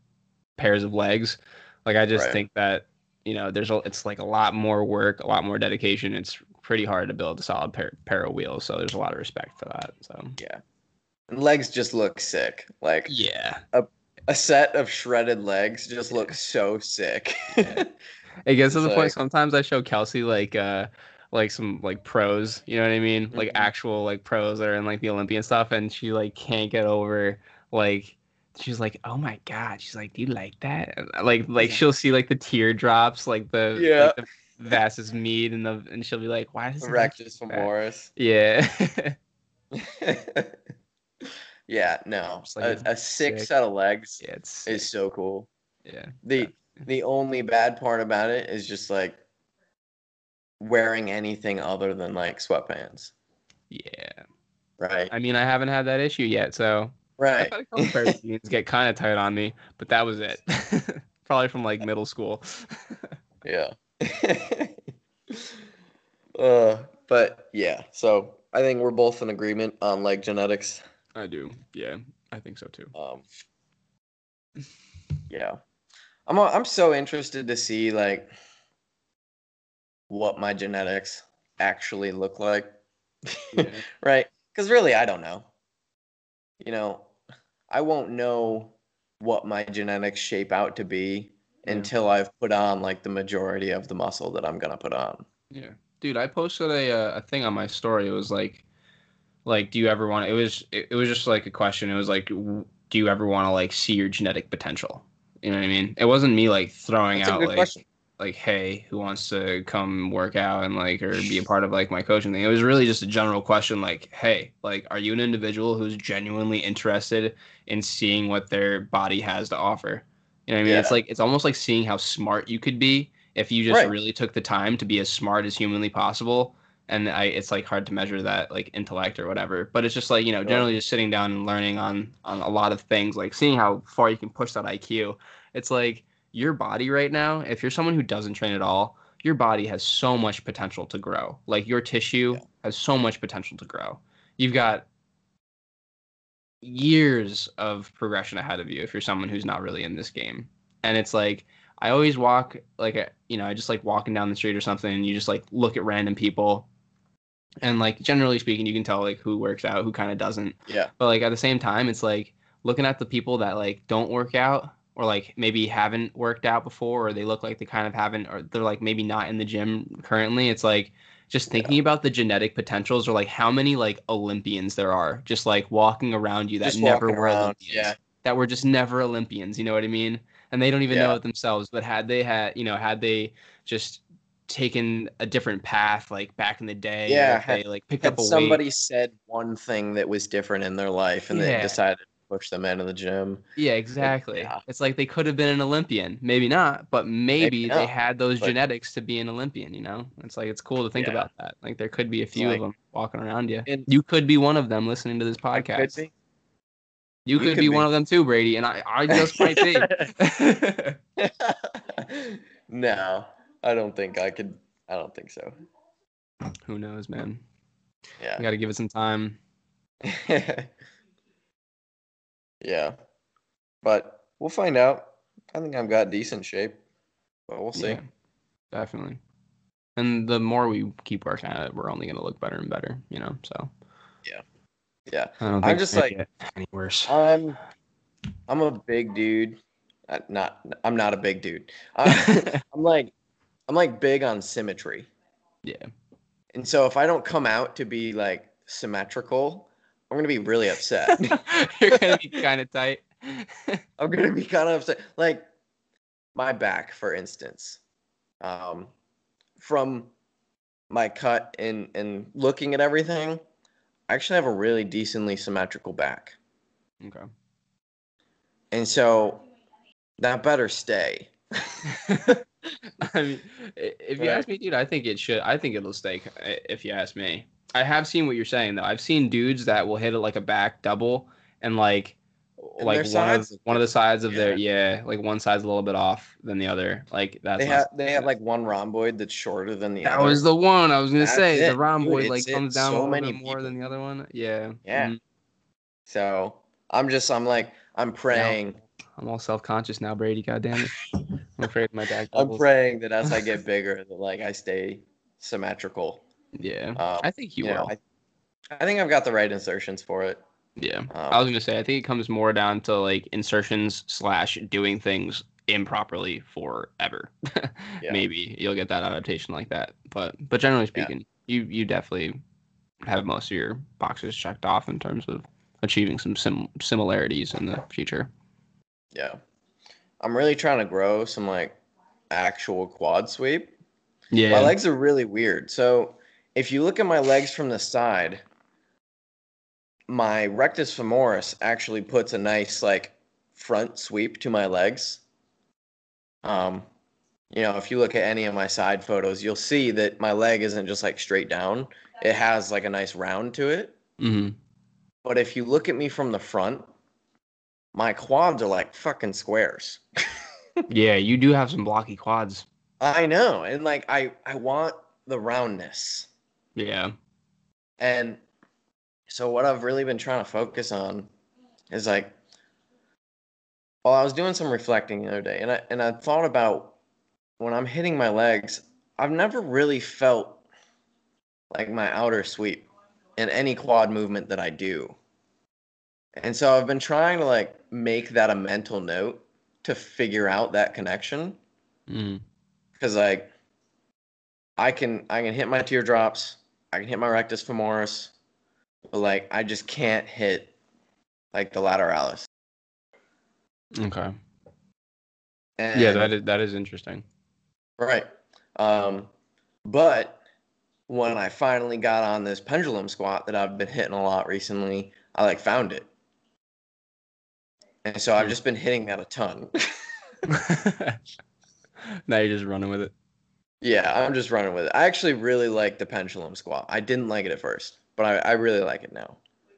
pairs of legs. Like I just Right. think that you know, there's a, it's like a lot more work, a lot more dedication. It's pretty hard to build a solid pair, pair of wheels, so there's a lot of respect for that. So yeah. And legs just look sick. Like yeah, a a set of shredded legs just look so sick. Yeah. it gets to the point. Sometimes I show Kelsey like uh like some like pros, you know what I mean? Like Mhm. actual like pros that are in like the Olympian stuff, and she like can't get over like. She's like, oh my god. She's like, do you like that? Like, like she'll see like the teardrops, like the Yeah. like, the vastus med, and the and she'll be like, why does Rectus bad?" femoris. Yeah. yeah, no. Like a, a sick. set of legs yeah, it's is so cool. yeah. The the only bad part about it is just like wearing anything other than like sweatpants, Yeah. right? I mean, I haven't had that issue yet, so Right. I've had a couple pairs of jeans get kind of tight on me, but that was it. Probably from like middle school. Yeah. uh, but yeah, so I think we're both in agreement on leg genetics. I do. Yeah, I think so too. Um, yeah, I'm I'm so interested to see like what my genetics actually look like, Yeah. right? Because really, I don't know. You know, I won't know what my genetics shape out to be Yeah. until I've put on like the majority of the muscle that I'm gonna put on. Yeah, dude, I posted a uh, a thing on my story. It was like, like, do you ever want? It was it, it was just like a question. It was like, do you ever want to like see your genetic potential? You know what I mean? It wasn't me like throwing That's out like question. like, hey, who wants to come work out and like or be a part of like my coaching thing? It was really just a general question, like, hey, like, are you an individual who's genuinely interested in seeing what their body has to offer? You know what I mean? It's like it's almost like seeing how smart you could be if you just Right. really took the time to be as smart as humanly possible. And I, it's like hard to measure that like intellect or whatever. But it's just like you know, generally just sitting down and learning on on a lot of things, like seeing how far you can push that IQ. It's like your body right now. If you're someone who doesn't train at all, your body has so much potential to grow. Like your tissue Yeah. has so much potential to grow. You've got years of progression ahead of you if you're someone who's not really in this game. And it's like I always walk like you know, I just like walking down the street or something and you just like look at random people and like generally speaking you can tell like who works out, who kind of doesn't. Yeah. But like at the same time it's like looking at the people that like don't work out or like maybe haven't worked out before or they look like they kind of haven't or they're like maybe not in the gym currently. It's like just thinking about the genetic potentials or like how many like Olympians there are just like walking around you that Just never were around, Olympians. yeah. That were just never Olympians, you know what I mean? And they don't even know it themselves. But had they had, you know, had they just taken a different path like back in the day, Yeah, had- they like picked up a somebody weight. said one thing that was different in their life and Yeah. they decided push them out of the gym. Yeah, exactly. yeah. It's like they could have been an Olympian. Maybe not, but maybe, they not, had those but- genetics to be an Olympian, you know? It's like it's cool to think Yeah. about that. Like there could be a few like- of them walking around you. You could be one of them listening to this Could podcast. be. You You could, could be, be. one of them too, Brady, and I, I just might be. no, I don't think I could. I don't think so. Who knows, man? Yeah. got to give it some time. yeah. But we'll find out. I think I've got decent shape, but we'll see. Yeah, definitely. And the more we keep working at it, we're only going to look better and better, you know? So Yeah. Yeah. I don't I'm just like- any worse. I'm I'm a big dude. Uh, Not I'm not a big dude. I'm, I'm like I'm like big on symmetry. yeah. And so if I don't come out to be like symmetrical, I'm gonna be really upset. You're going to be kind of tight. I'm gonna be kind of upset. Like my back, for instance. Um, from my cut and and looking at everything, I actually have a really decently symmetrical back. okay. And so that better stay. I mean, if you Right. ask me, dude, I think it should. I think it'll stay. If you ask me, I have seen what you're saying though. I've seen dudes that will hit it like a back double and like, And like one of one of the sides of their yeah, like one side's a little bit off than the other. Like that's they have they have like one rhomboid that's shorter than the that other. That was the one I was gonna That's say. it, The rhomboid dude, like comes down a so little many bit more people. than the other one. Yeah. Yeah. Mhm. so I'm just I'm like I'm praying I'm all self conscious now, Brady. God damn it. I'm afraid my back. I'm praying that as I get bigger that like I stay symmetrical. Yeah. Um, I think you, know, will. I, I think I've got the right insertions for it. Yeah. Um, I was gonna say I think it comes more down to like insertions slash doing things improperly forever. Yeah. Maybe you'll get that adaptation like that. But but generally Yeah. speaking, you you definitely have most of your boxes checked off in terms of achieving some sim- similarities in the future. Yeah. I'm really trying to grow some like actual quad sweep. Yeah. My legs are really weird. So if you look at my legs from the side, my rectus femoris actually puts a nice like front sweep to my legs. Um you know, if you look at any of my side photos, you'll see that my leg isn't just like straight down. It has like a nice round to it. hmm But if you look at me from the front, my quads are like fucking squares. Yeah, you do have some blocky quads. I know. And like I I want the roundness. Yeah. And so what I've really been trying to focus on is like well, I was doing some reflecting the other day and I and I thought about when I'm hitting my legs, I've never really felt like my outer sweep in any quad movement that I do. And so I've been trying to like make that a mental note to figure out that connection Mm. because like I can I can hit my teardrops, I can hit my rectus femoris, but like I just can't hit like the lateralis. Okay. And, Yeah, that is that is interesting. right. Um, but when I finally got on this pendulum squat that I've been hitting a lot recently, I like found it, and so I've Hmm. just been hitting that a ton. now you're just running with it. Yeah, I'm just running with it. I actually really like the pendulum squat. I didn't like it at first, but I, I really like it now.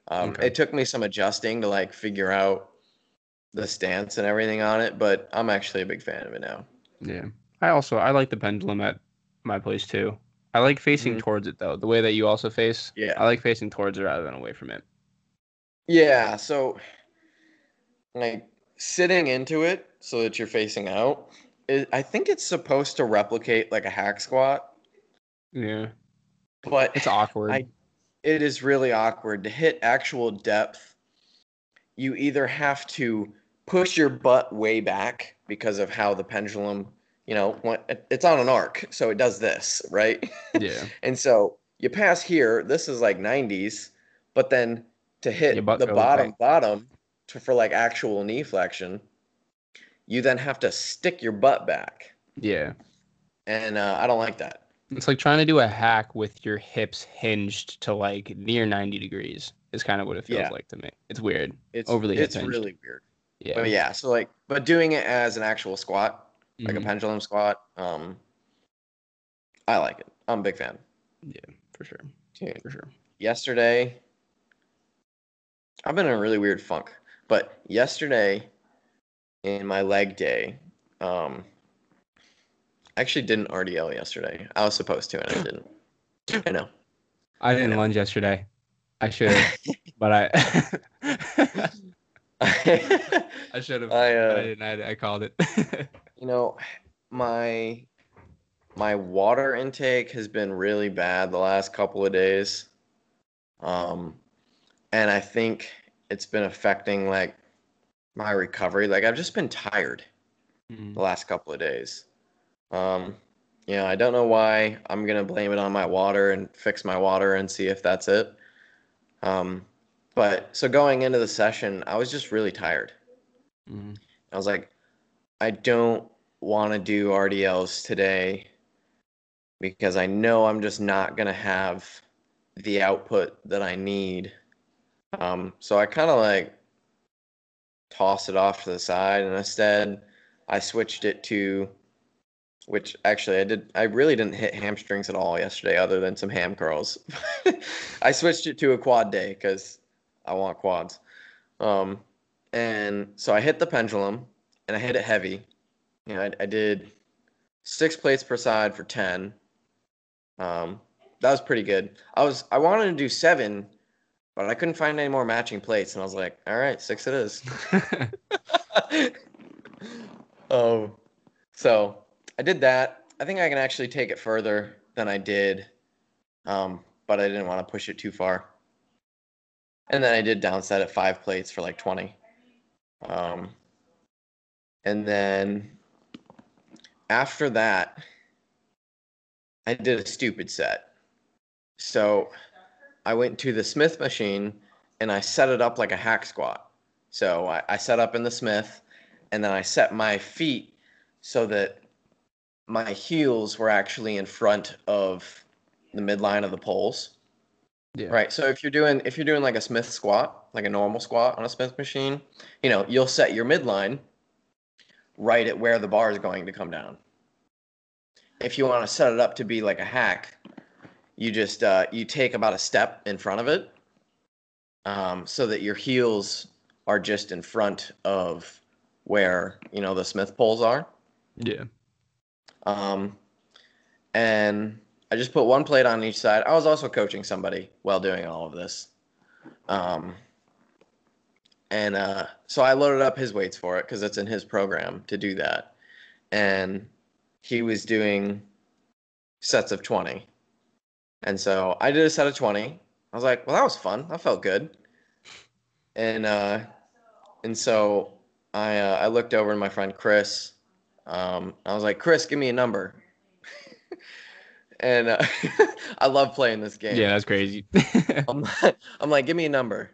Um, Okay. It took me some adjusting to like figure out the stance and everything on it, but I'm actually a big fan of it now. Yeah. I also I like the pendulum at my place too. I like facing Mhm. towards it though. The way that you also face. Yeah. I like facing towards it rather than away from it. Yeah, so like sitting into it so that you're facing out, it, I think it's supposed to replicate like a hack squat, Yeah. but It's awkward. I- it is really awkward to hit actual depth. You either have to push your butt way back because of how the pendulum, you know, when- it's on an arc, so it does this, right? yeah. And so you pass here, this is like 90s, but then to hit the bottom back. bottom to, for like actual knee flexion, you then have to stick your butt back. Yeah. And uh, I don't like that. It's like trying to do a hack with your hips hinged to like near 90 degrees. Is kind of what it feels Yeah. like to me. It's weird. It's Overly it's really weird. Yeah. But yeah, so like but doing it as an actual squat, like a Mhm. pendulum squat, um I like it. I'm a big fan. Yeah, for sure. Yeah, For sure. yesterday I've been in a really weird funk, but yesterday in my leg day, um I actually didn't RDL yesterday. I was supposed to and I didn't. I know. I didn't know. lunge yesterday. I should have, but I I should have. I, I, uh, didn't. I, I called it. you know, my my water intake has been really bad the last couple of days. Um and I think it's been affecting like my recovery. Like I've just been tired Mhm. the last couple of days. Um yeah, I don't know why. I'm to blame it on my water and fix my water and see if that's it. Um but so going into the session, I was just really tired. Mhm. I was like, I don't want to do RDLs today because I know I'm just not to have the output that I need. Um, so I kind of like tossed it off to the side and instead I switched it to which actually I did I really didn't hit hamstrings at all yesterday other than some ham curls. I switched it to a quad day cuz I want quads. Um, and so I hit the pendulum and I hit it heavy. You know, I, I did six plates per side for 10. Um, that was pretty good. I was I wanted to do seven, but I couldn't find any more matching plates, and I was like, all right, six it is. um, so I did that. I think I can actually take it further than I did, um, but I didn't want to push it too far. And then I did downset at five plates for like 20. Um, and then after that, I did a stupid set. So I went to the Smith machine and I set it up like a hack squat. So I, I set up in the Smith and then I set my feet so that my heels were actually in front of the midline of the poles. yeah. Right. So if you're doing if you're doing like a Smith squat, like a normal squat on a Smith machine, you know, you'll set your midline right at where the bar is going to come down. if you want to set it up to be like a hack, you just uh, you take about a step in front of it, um, so that your heels are just in front of where you know the Smith poles are. Yeah. Um, and I just put one plate on each side. I was also coaching somebody while doing all of this. Um, and uh, so I loaded up his weights for it because it's in his program to do that. And he was doing sets of 20. And so I did a set of 20. I was like, well, that was fun. That felt good. And uh, and so I uh, I looked over to my friend Chris. Um, I was like, Chris, give me a number. and uh, I love playing this game. Yeah, that's crazy. I'm, I'm like, give me a number.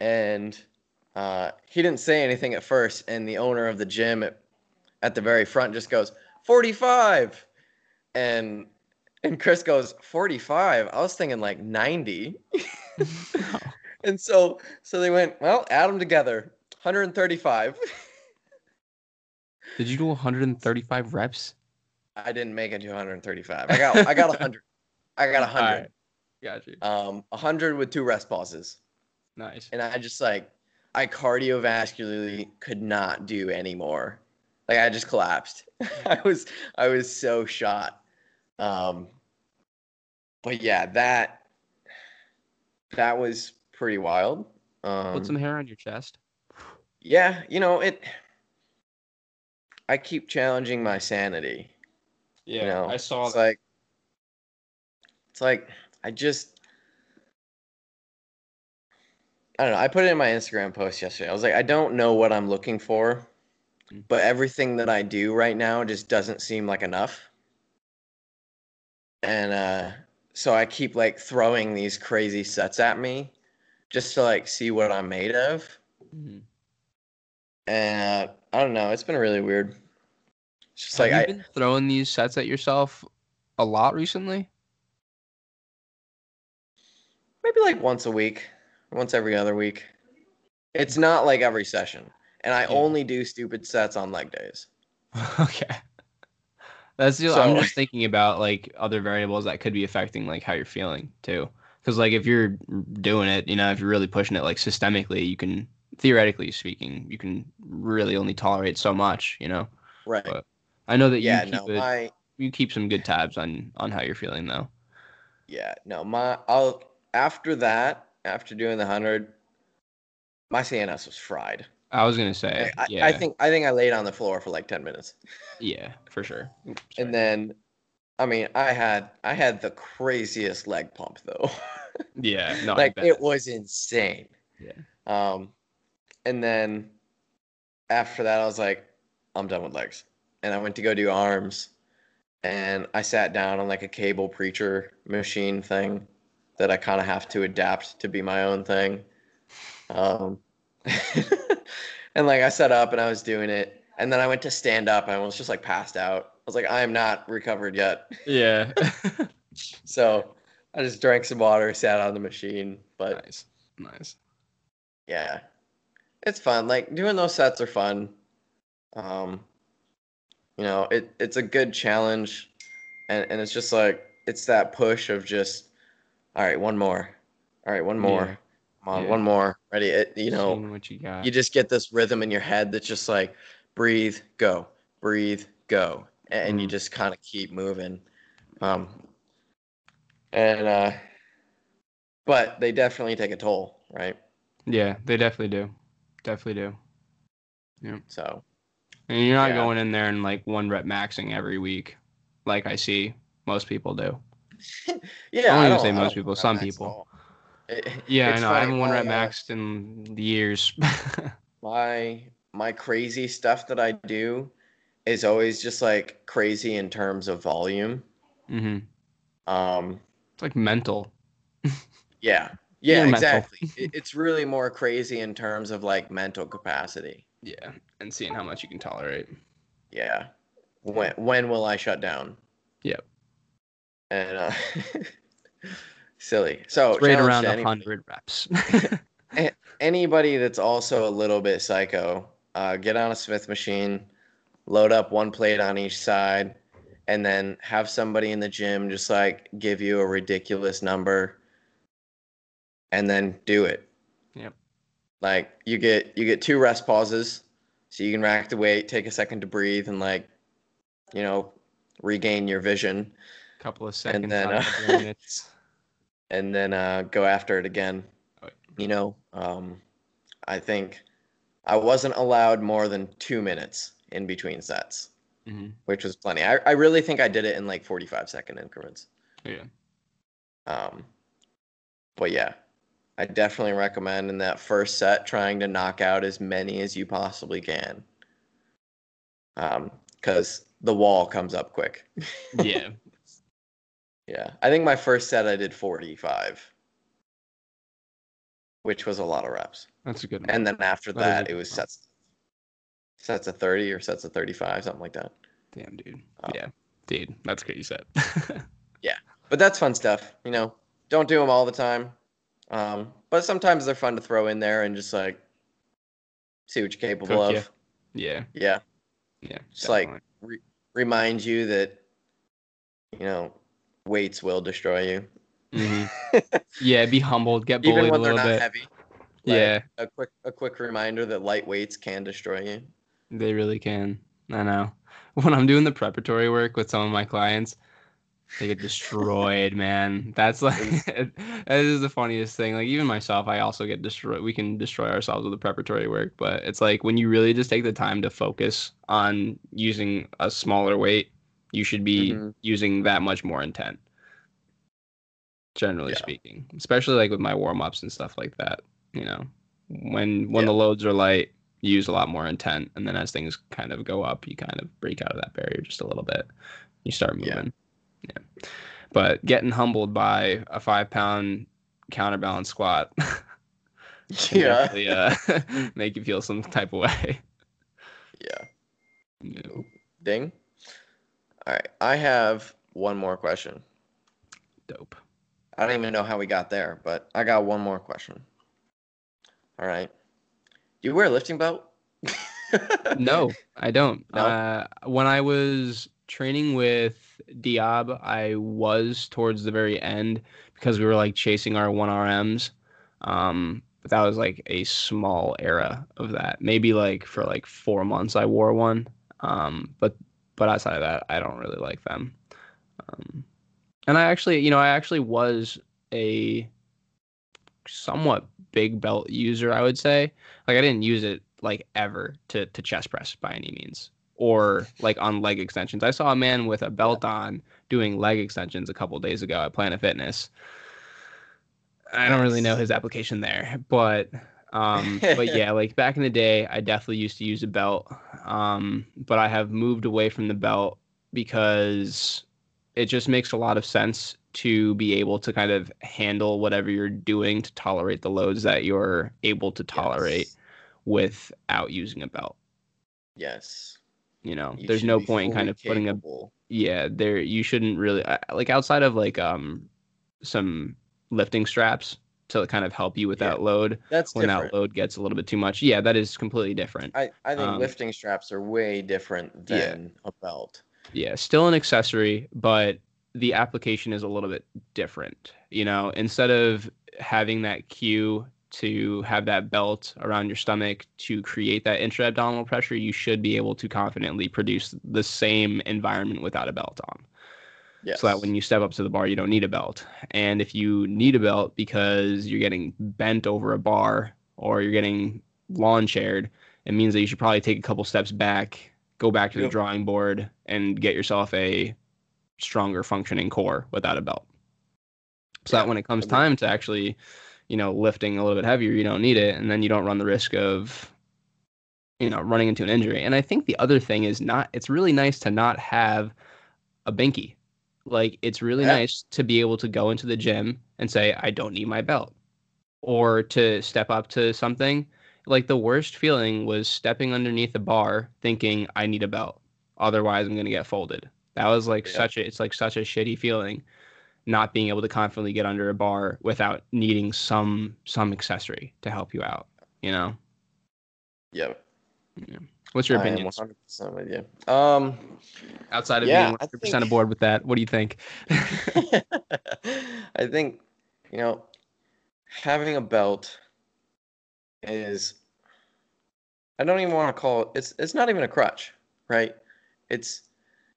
And uh, he didn't say anything at first. And the owner of the gym at, at the very front just goes, 45. And and Chris goes, 45. I was thinking like 90. and so so they went, well, add them together. 135. Did you do 135 reps? I didn't make it to 135. I got I got 100. I got 100. Alright. Got you. Um 100 with two rest pauses. Nice. and I just like I cardiovascularly could not do anymore. Like I just collapsed. I was I was so shot. Um but yeah, that that was pretty wild. Um Put some hair on your chest. yeah, you know, it I keep challenging my sanity. Yeah, you know, I saw it's that. like it's like I just I don't know. I put it in my Instagram post yesterday. I was like, I don't know what I'm looking for, Mm. but everything that I do right now just doesn't seem like enough. And uh, so I keep like throwing these crazy sets at me just to like see what I'm made of. Mm-hmm. And uh, I don't know. It's been really weird. It's just Have like you I, been throwing these sets at yourself a lot recently? maybe like once a week, once every other week. It's not like every session. And I Yeah. only do stupid sets on leg days. okay. That's the, I'm just thinking about like other variables that could be affecting like how you're feeling too. Because like if you're doing it, you know, if you're really pushing it like systemically, you can theoretically speaking, you can really only tolerate so much. You know. Right. But I know that yeah, you keep no, it, my you keep some good tabs on on how you're feeling though. yeah, no, my I'll after that, after doing the hundred, my CNS was fried. I was gonna say, I, yeah, I think I think I laid on the floor for like ten minutes. yeah, for sure. Sorry. And then I mean I had I had the craziest leg pump though. yeah, no, like it was insane. Yeah. Um, and then after that, I was like, I'm done with legs, and I went to go do arms, and I sat down on like a cable preacher machine thing that I kind of have to adapt to be my own thing. Um, and like I set up and I was doing it, and then I went to stand up and I was just like passed out. I was like, I am not recovered yet. yeah. So I just drank some water, sat on the machine, but nice, nice. yeah it's fun like doing those sets are fun um you know it it's a good challenge and and it's just like it's that push of just all right one more all right one more. Come on Yeah. one more ready it, you know what you got. you just get this rhythm in your head that's just like breathe go breathe go and you Mhm. just kind of keep moving um and uh but they definitely take a toll right yeah, they definitely do, definitely do. Yeah. So And you're not Yeah. going in there and like one rep maxing every week, like I see most people do. Yeah, I I don't don't say most people, some people. It- Yeah, I know. I haven't one rep my, uh, maxed in years. My my crazy stuff that I do is always just like crazy in terms of volume. hmm Um, It's like mental. yeah, yeah, You're exactly. It- it's really more crazy in terms of like mental capacity. Yeah, and seeing how much you can tolerate. Yeah. When when will I shut down? Yep. And uh, silly. So It's right around hundred reps. anybody that's also a little bit psycho, uh, get on a Smith machine, load up one plate on each side, and then have somebody in the gym just like give you a ridiculous number and then do it. Yep. Like you get you get two rest pauses so you can rack the weight, take a second to breathe and like you know, regain your vision A couple of seconds then, out uh, minutes. And then uh, go after it again. You know, um, I think I wasn't allowed more than two minutes in between sets, hmm which was plenty. I, I really think I did it in like 45 second increments. Yeah. Um, but yeah, I definitely recommend in that first set trying to knock out as many as you possibly can. Um, because the wall comes up quick. Yeah. Yeah, I think my first set I did 45, which was a lot of reps. That's a good one. And then after That that, it was one. sets sets of 30 or sets of 35, something like that. Damn, dude. Oh. Yeah. Dude, that's you said. Yeah. But that's fun stuff, you know. Don't do them all the time. Um, but sometimes they're fun to throw in there and just like see what you're capable Cook of. ya. yeah. Yeah. Yeah. Just like re- remind you that you know weights will destroy you. Mhm. Yeah, be humbled, get bullied Even when they're not bit. heavy. Like, yeah, A quick a quick reminder that light weights can destroy you. they really can. I know. When I'm doing the preparatory work with some of my clients, they get destroyed, man. That's like that is the funniest thing. Like even myself, I also get destroyed. We can destroy ourselves with the preparatory work, but it's like when you really just take the time to focus on using a smaller weight, you should be Mhm. using that much more intent. Generally Yeah. speaking, especially like with my warm ups and stuff like that. You know, when when Yeah. the loads are light, you use a lot more intent, and then as things kind of go up, you kind of break out of that barrier just a little bit. You start moving. Yeah. But getting humbled by a five pound counterbalance squat Yeah. definitely uh, make you feel some type of way. Yeah. Yeah. Ding. All right. I have one more question. Dope. I don't even know how we got there, but I got one more question. All right. Do you wear a lifting belt? No, I don't. No? Uh, when I was training with Diab, I was towards the very end because we were like chasing our one RMs. Um, but that was like a small era of that. Maybe like for like four months I wore one. Um, but but outside of that, I don't really like them. Um, and I actually, you know, I actually was a somewhat big belt user, I would say. Like I didn't use it like ever to to chest press by any means or like on leg extensions. I saw a man with a belt on doing leg extensions a couple days ago at Planet Fitness. I don't really know his application there, but um but yeah, like back in the day, I definitely used to use a belt. Um but I have moved away from the belt because it just makes a lot of sense to be able to kind of handle whatever you're doing to tolerate the loads that you're able to tolerate Yes. without using a belt. Yes. You know, You there's no point in kind of putting a capable. yeah there you shouldn't really like outside of like um some lifting straps to kind of help you with Yeah. that load That's when different. that load gets a little bit too much. Yeah, that is completely different. I, I think um, lifting straps are way different Yeah. than a belt. Yeah, still an accessory, but the application is a little bit different. You know, instead of having that cue to have that belt around your stomach to create that intra abdominal pressure, you should be able to confidently produce the same environment without a belt on. Yes. So that when you step up to the bar, you don't need a belt. And if you need a belt because you're getting bent over a bar or you're getting lawn chaired, it means that you should probably take a couple steps back, go back to the drawing board, and get yourself a stronger functioning core without a belt. So Yeah, that when it comes time to actually, you know, lifting a little bit heavier, you don't need it, and then you don't run the risk of, you know, running into an injury. And I think the other thing is not. It's really nice to not have a binky. Like it's really Yeah. nice to be able to go into the gym and say, I don't need my belt. Or to step up to something. Like the worst feeling was stepping underneath a bar thinking I need a belt. Otherwise I'm gonna get folded. That was like Yeah. such a it's like such a shitty feeling not being able to confidently get under a bar without needing some some accessory to help you out, you know? Yep. Yeah. What's your I am opinion? 100% with you. Um, Outside of Yeah, being 100% think- aboard with that, what do you think? I think, you know, having a belt is I don't even want to call it it's it's not even a crutch, right? It's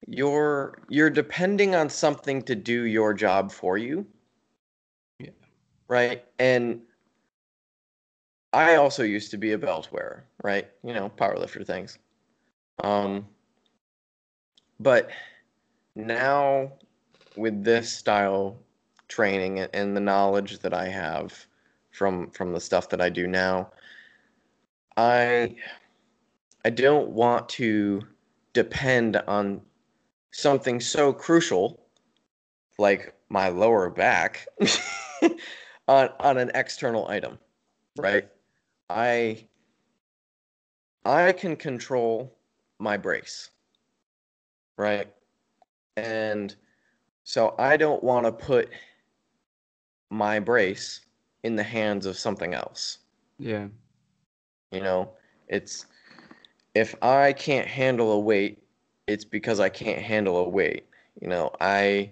you're you're depending on something to do your job for you. Yeah. Right? And I also used to be a belt wearer, right? You know, powerlifter things. Um but now with this style training and- the knowledge that I have from from the stuff that I do now, I I don't want to depend on something so crucial like my lower back on on an external item, right? I I can control my brace, right? And so I don't want to put my brace in the hands of something else. yeah. You know, it's if I can't handle a weight, it's because I can't handle a weight. You know, I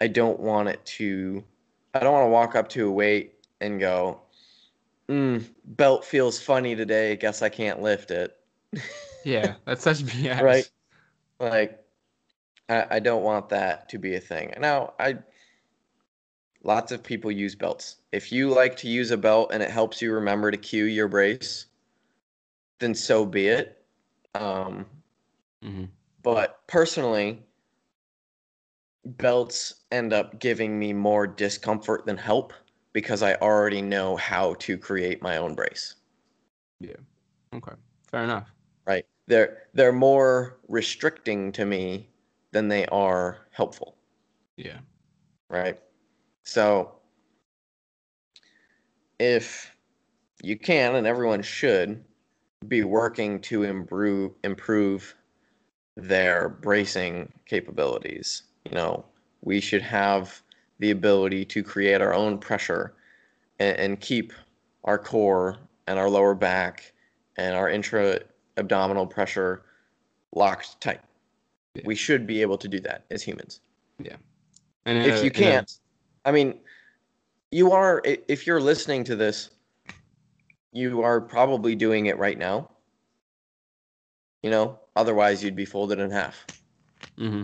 I don't want it to I don't want to walk up to a weight and go, mm, belt feels funny today, guess I can't lift it. Yeah. That's such BS. Right. Like, I, I don't want that to be a thing. Now, I lots of people use belts. If you like to use a belt and it helps you remember to cue your brace, then so be it. Um, Mhm. but personally, belts end up giving me more discomfort than help because I already know how to create my own brace. Yeah. Okay. Fair enough. Right? They're they're more restricting to me than they are helpful. Yeah. right? So if you can, and everyone should, be working to improve improve their bracing capabilities. You know, we should have the ability to create our own pressure and, and keep our core and our lower back and our intra abdominal pressure locked tight. Yeah. We should be able to do that as humans Yeah. And if a- you can't i mean you are if you're listening to this you are probably doing it right now you know otherwise you'd be folded in half Mm-hmm.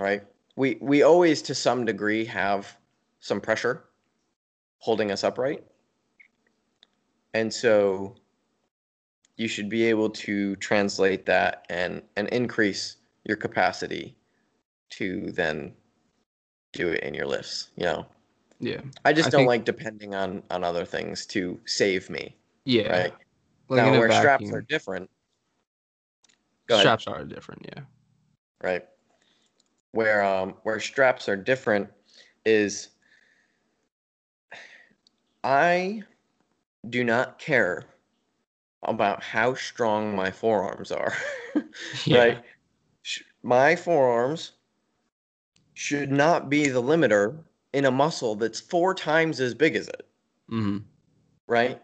right we we always to some degree have some pressure holding us upright and so you should be able to translate that and and increase your capacity to then do it in your lifts you know Yeah. I just I don't think- like depending on on other things to save me, Yeah. right? Like now, where straps are different. Go ahead. straps are different. Yeah. Right. Where um where straps are different is I do not care about how strong my forearms are. Yeah. Right? My forearms should not be the limiter in a muscle that's four times as big as it. hmm right?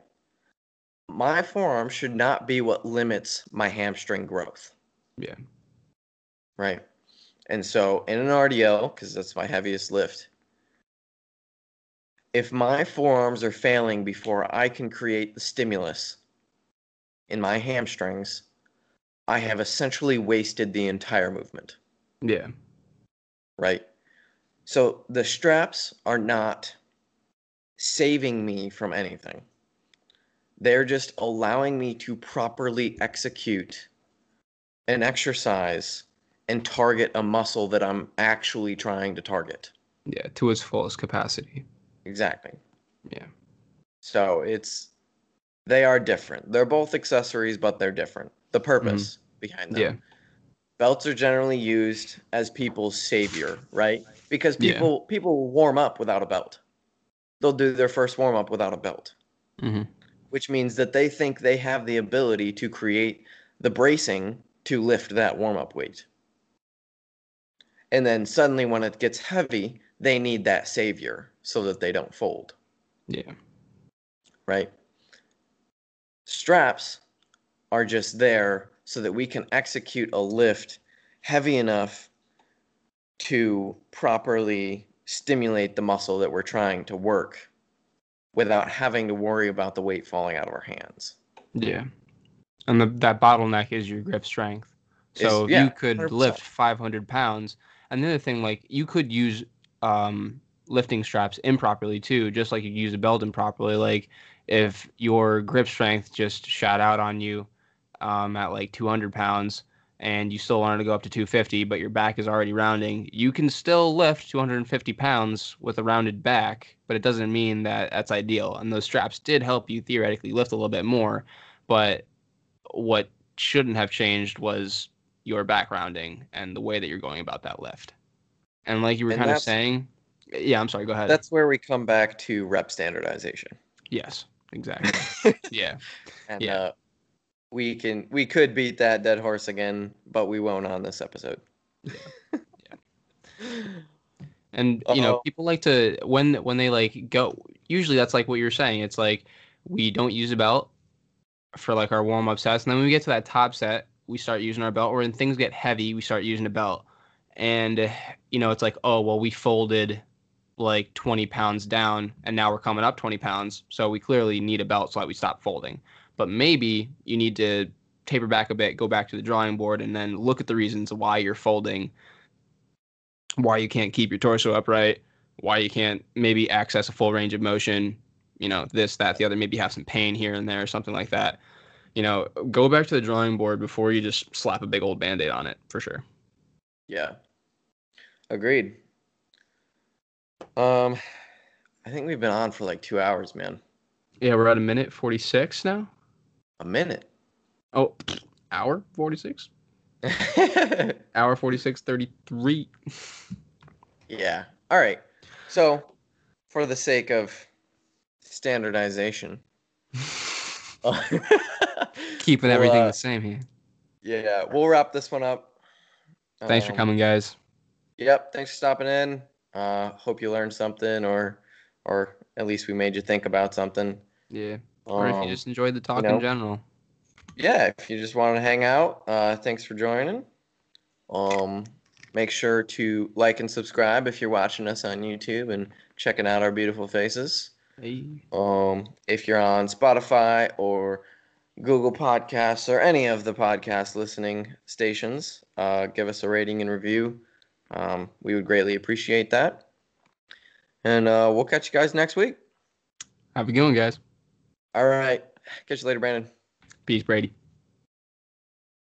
My forearm should not be what limits my hamstring growth, Yeah. right? And so in an RDL, because that's my heaviest lift, if my forearms are failing before I can create the stimulus in my hamstrings, I have essentially wasted the entire movement, Yeah. right? So the straps are not saving me from anything. They're just allowing me to properly execute an exercise and target a muscle that I'm actually trying to target. Yeah. To its fullest capacity. Exactly. Yeah. So it's they are different. They're both accessories, but they're different. The purpose behind them. Yeah. Belts are generally used as people's savior, right? Because Yeah. people people will warm up without a belt. They'll do their first warm up without a belt. hmm which means that they think they have the ability to create the bracing to lift that warm up weight. And then suddenly, when it gets heavy, they need that savior so that they don't fold, Yeah. right? Straps are just there so that we can execute a lift heavy enough to properly stimulate the muscle that we're trying to work without having to worry about the weight falling out of our hands. Yeah. And the, that bottleneck is your grip strength. So yeah, you could 100%. lift 500 pounds. And the thing, like you could use um, lifting straps improperly too, just like you use a belt improperly. Like if your grip strength just shot out on you um, at like 200 pounds and you still wanted to go up to 250, but your back is already rounding, you can still lift 250 pounds with a rounded back, but it doesn't mean that that's ideal. And those straps did help you theoretically lift a little bit more, but what shouldn't have changed was your backgrounding and the way that you're going about that lift. And like you were And kind of saying, yeah, I'm sorry, go ahead. That's where we come back to rep standardization. yes, exactly. yeah. And Yeah. uh, we can we could beat that dead horse again, but we won't on this episode. Yeah. And you know, people like to when when they like go. Usually, that's like what you're saying. It's like we don't use a belt for like our warm up sets, and then when we get to that top set, we start using our belt. Or when things get heavy, we start using a belt. And you know, it's like, oh well, we folded like 20 pounds down, and now we're coming up 20 pounds, so we clearly need a belt so that we stop folding. But maybe you need to taper back a bit, go back to the drawing board, and then look at the reasons why you're folding why you can't keep your torso upright, why you can't maybe access a full range of motion, you know, this, that, the other, maybe have some pain here and there or something like that. You know, go back to the drawing board before you just slap a big old band aid on it for sure. Yeah. Agreed. Um I think we've been on for like two hours, man. Yeah, we're at a minute 46 now. A minute. Oh, hour 46? Hour 46, 33. yeah. All right. So, for the sake of standardization, Keeping Well, everything uh, the same here. yeah, we'll wrap this one up. Thanks for Um, coming, guys. Yep. Thanks for stopping in. Uh, hope you learned something, or or at least we made you think about something. Yeah. Or if Um, you just enjoyed the talk know, in general. yeah, if you just want to hang out, uh, thanks for joining. Um, make sure to like and subscribe if you're watching us on YouTube and checking out our beautiful faces. Hey. Um, if you're on Spotify or Google Podcasts or any of the podcast listening stations, uh, give us a rating and review. Um, we would greatly appreciate that. And uh, we'll catch you guys next week. Have a good one, guys. All right. Catch you later, Brandon. Peace, Brady.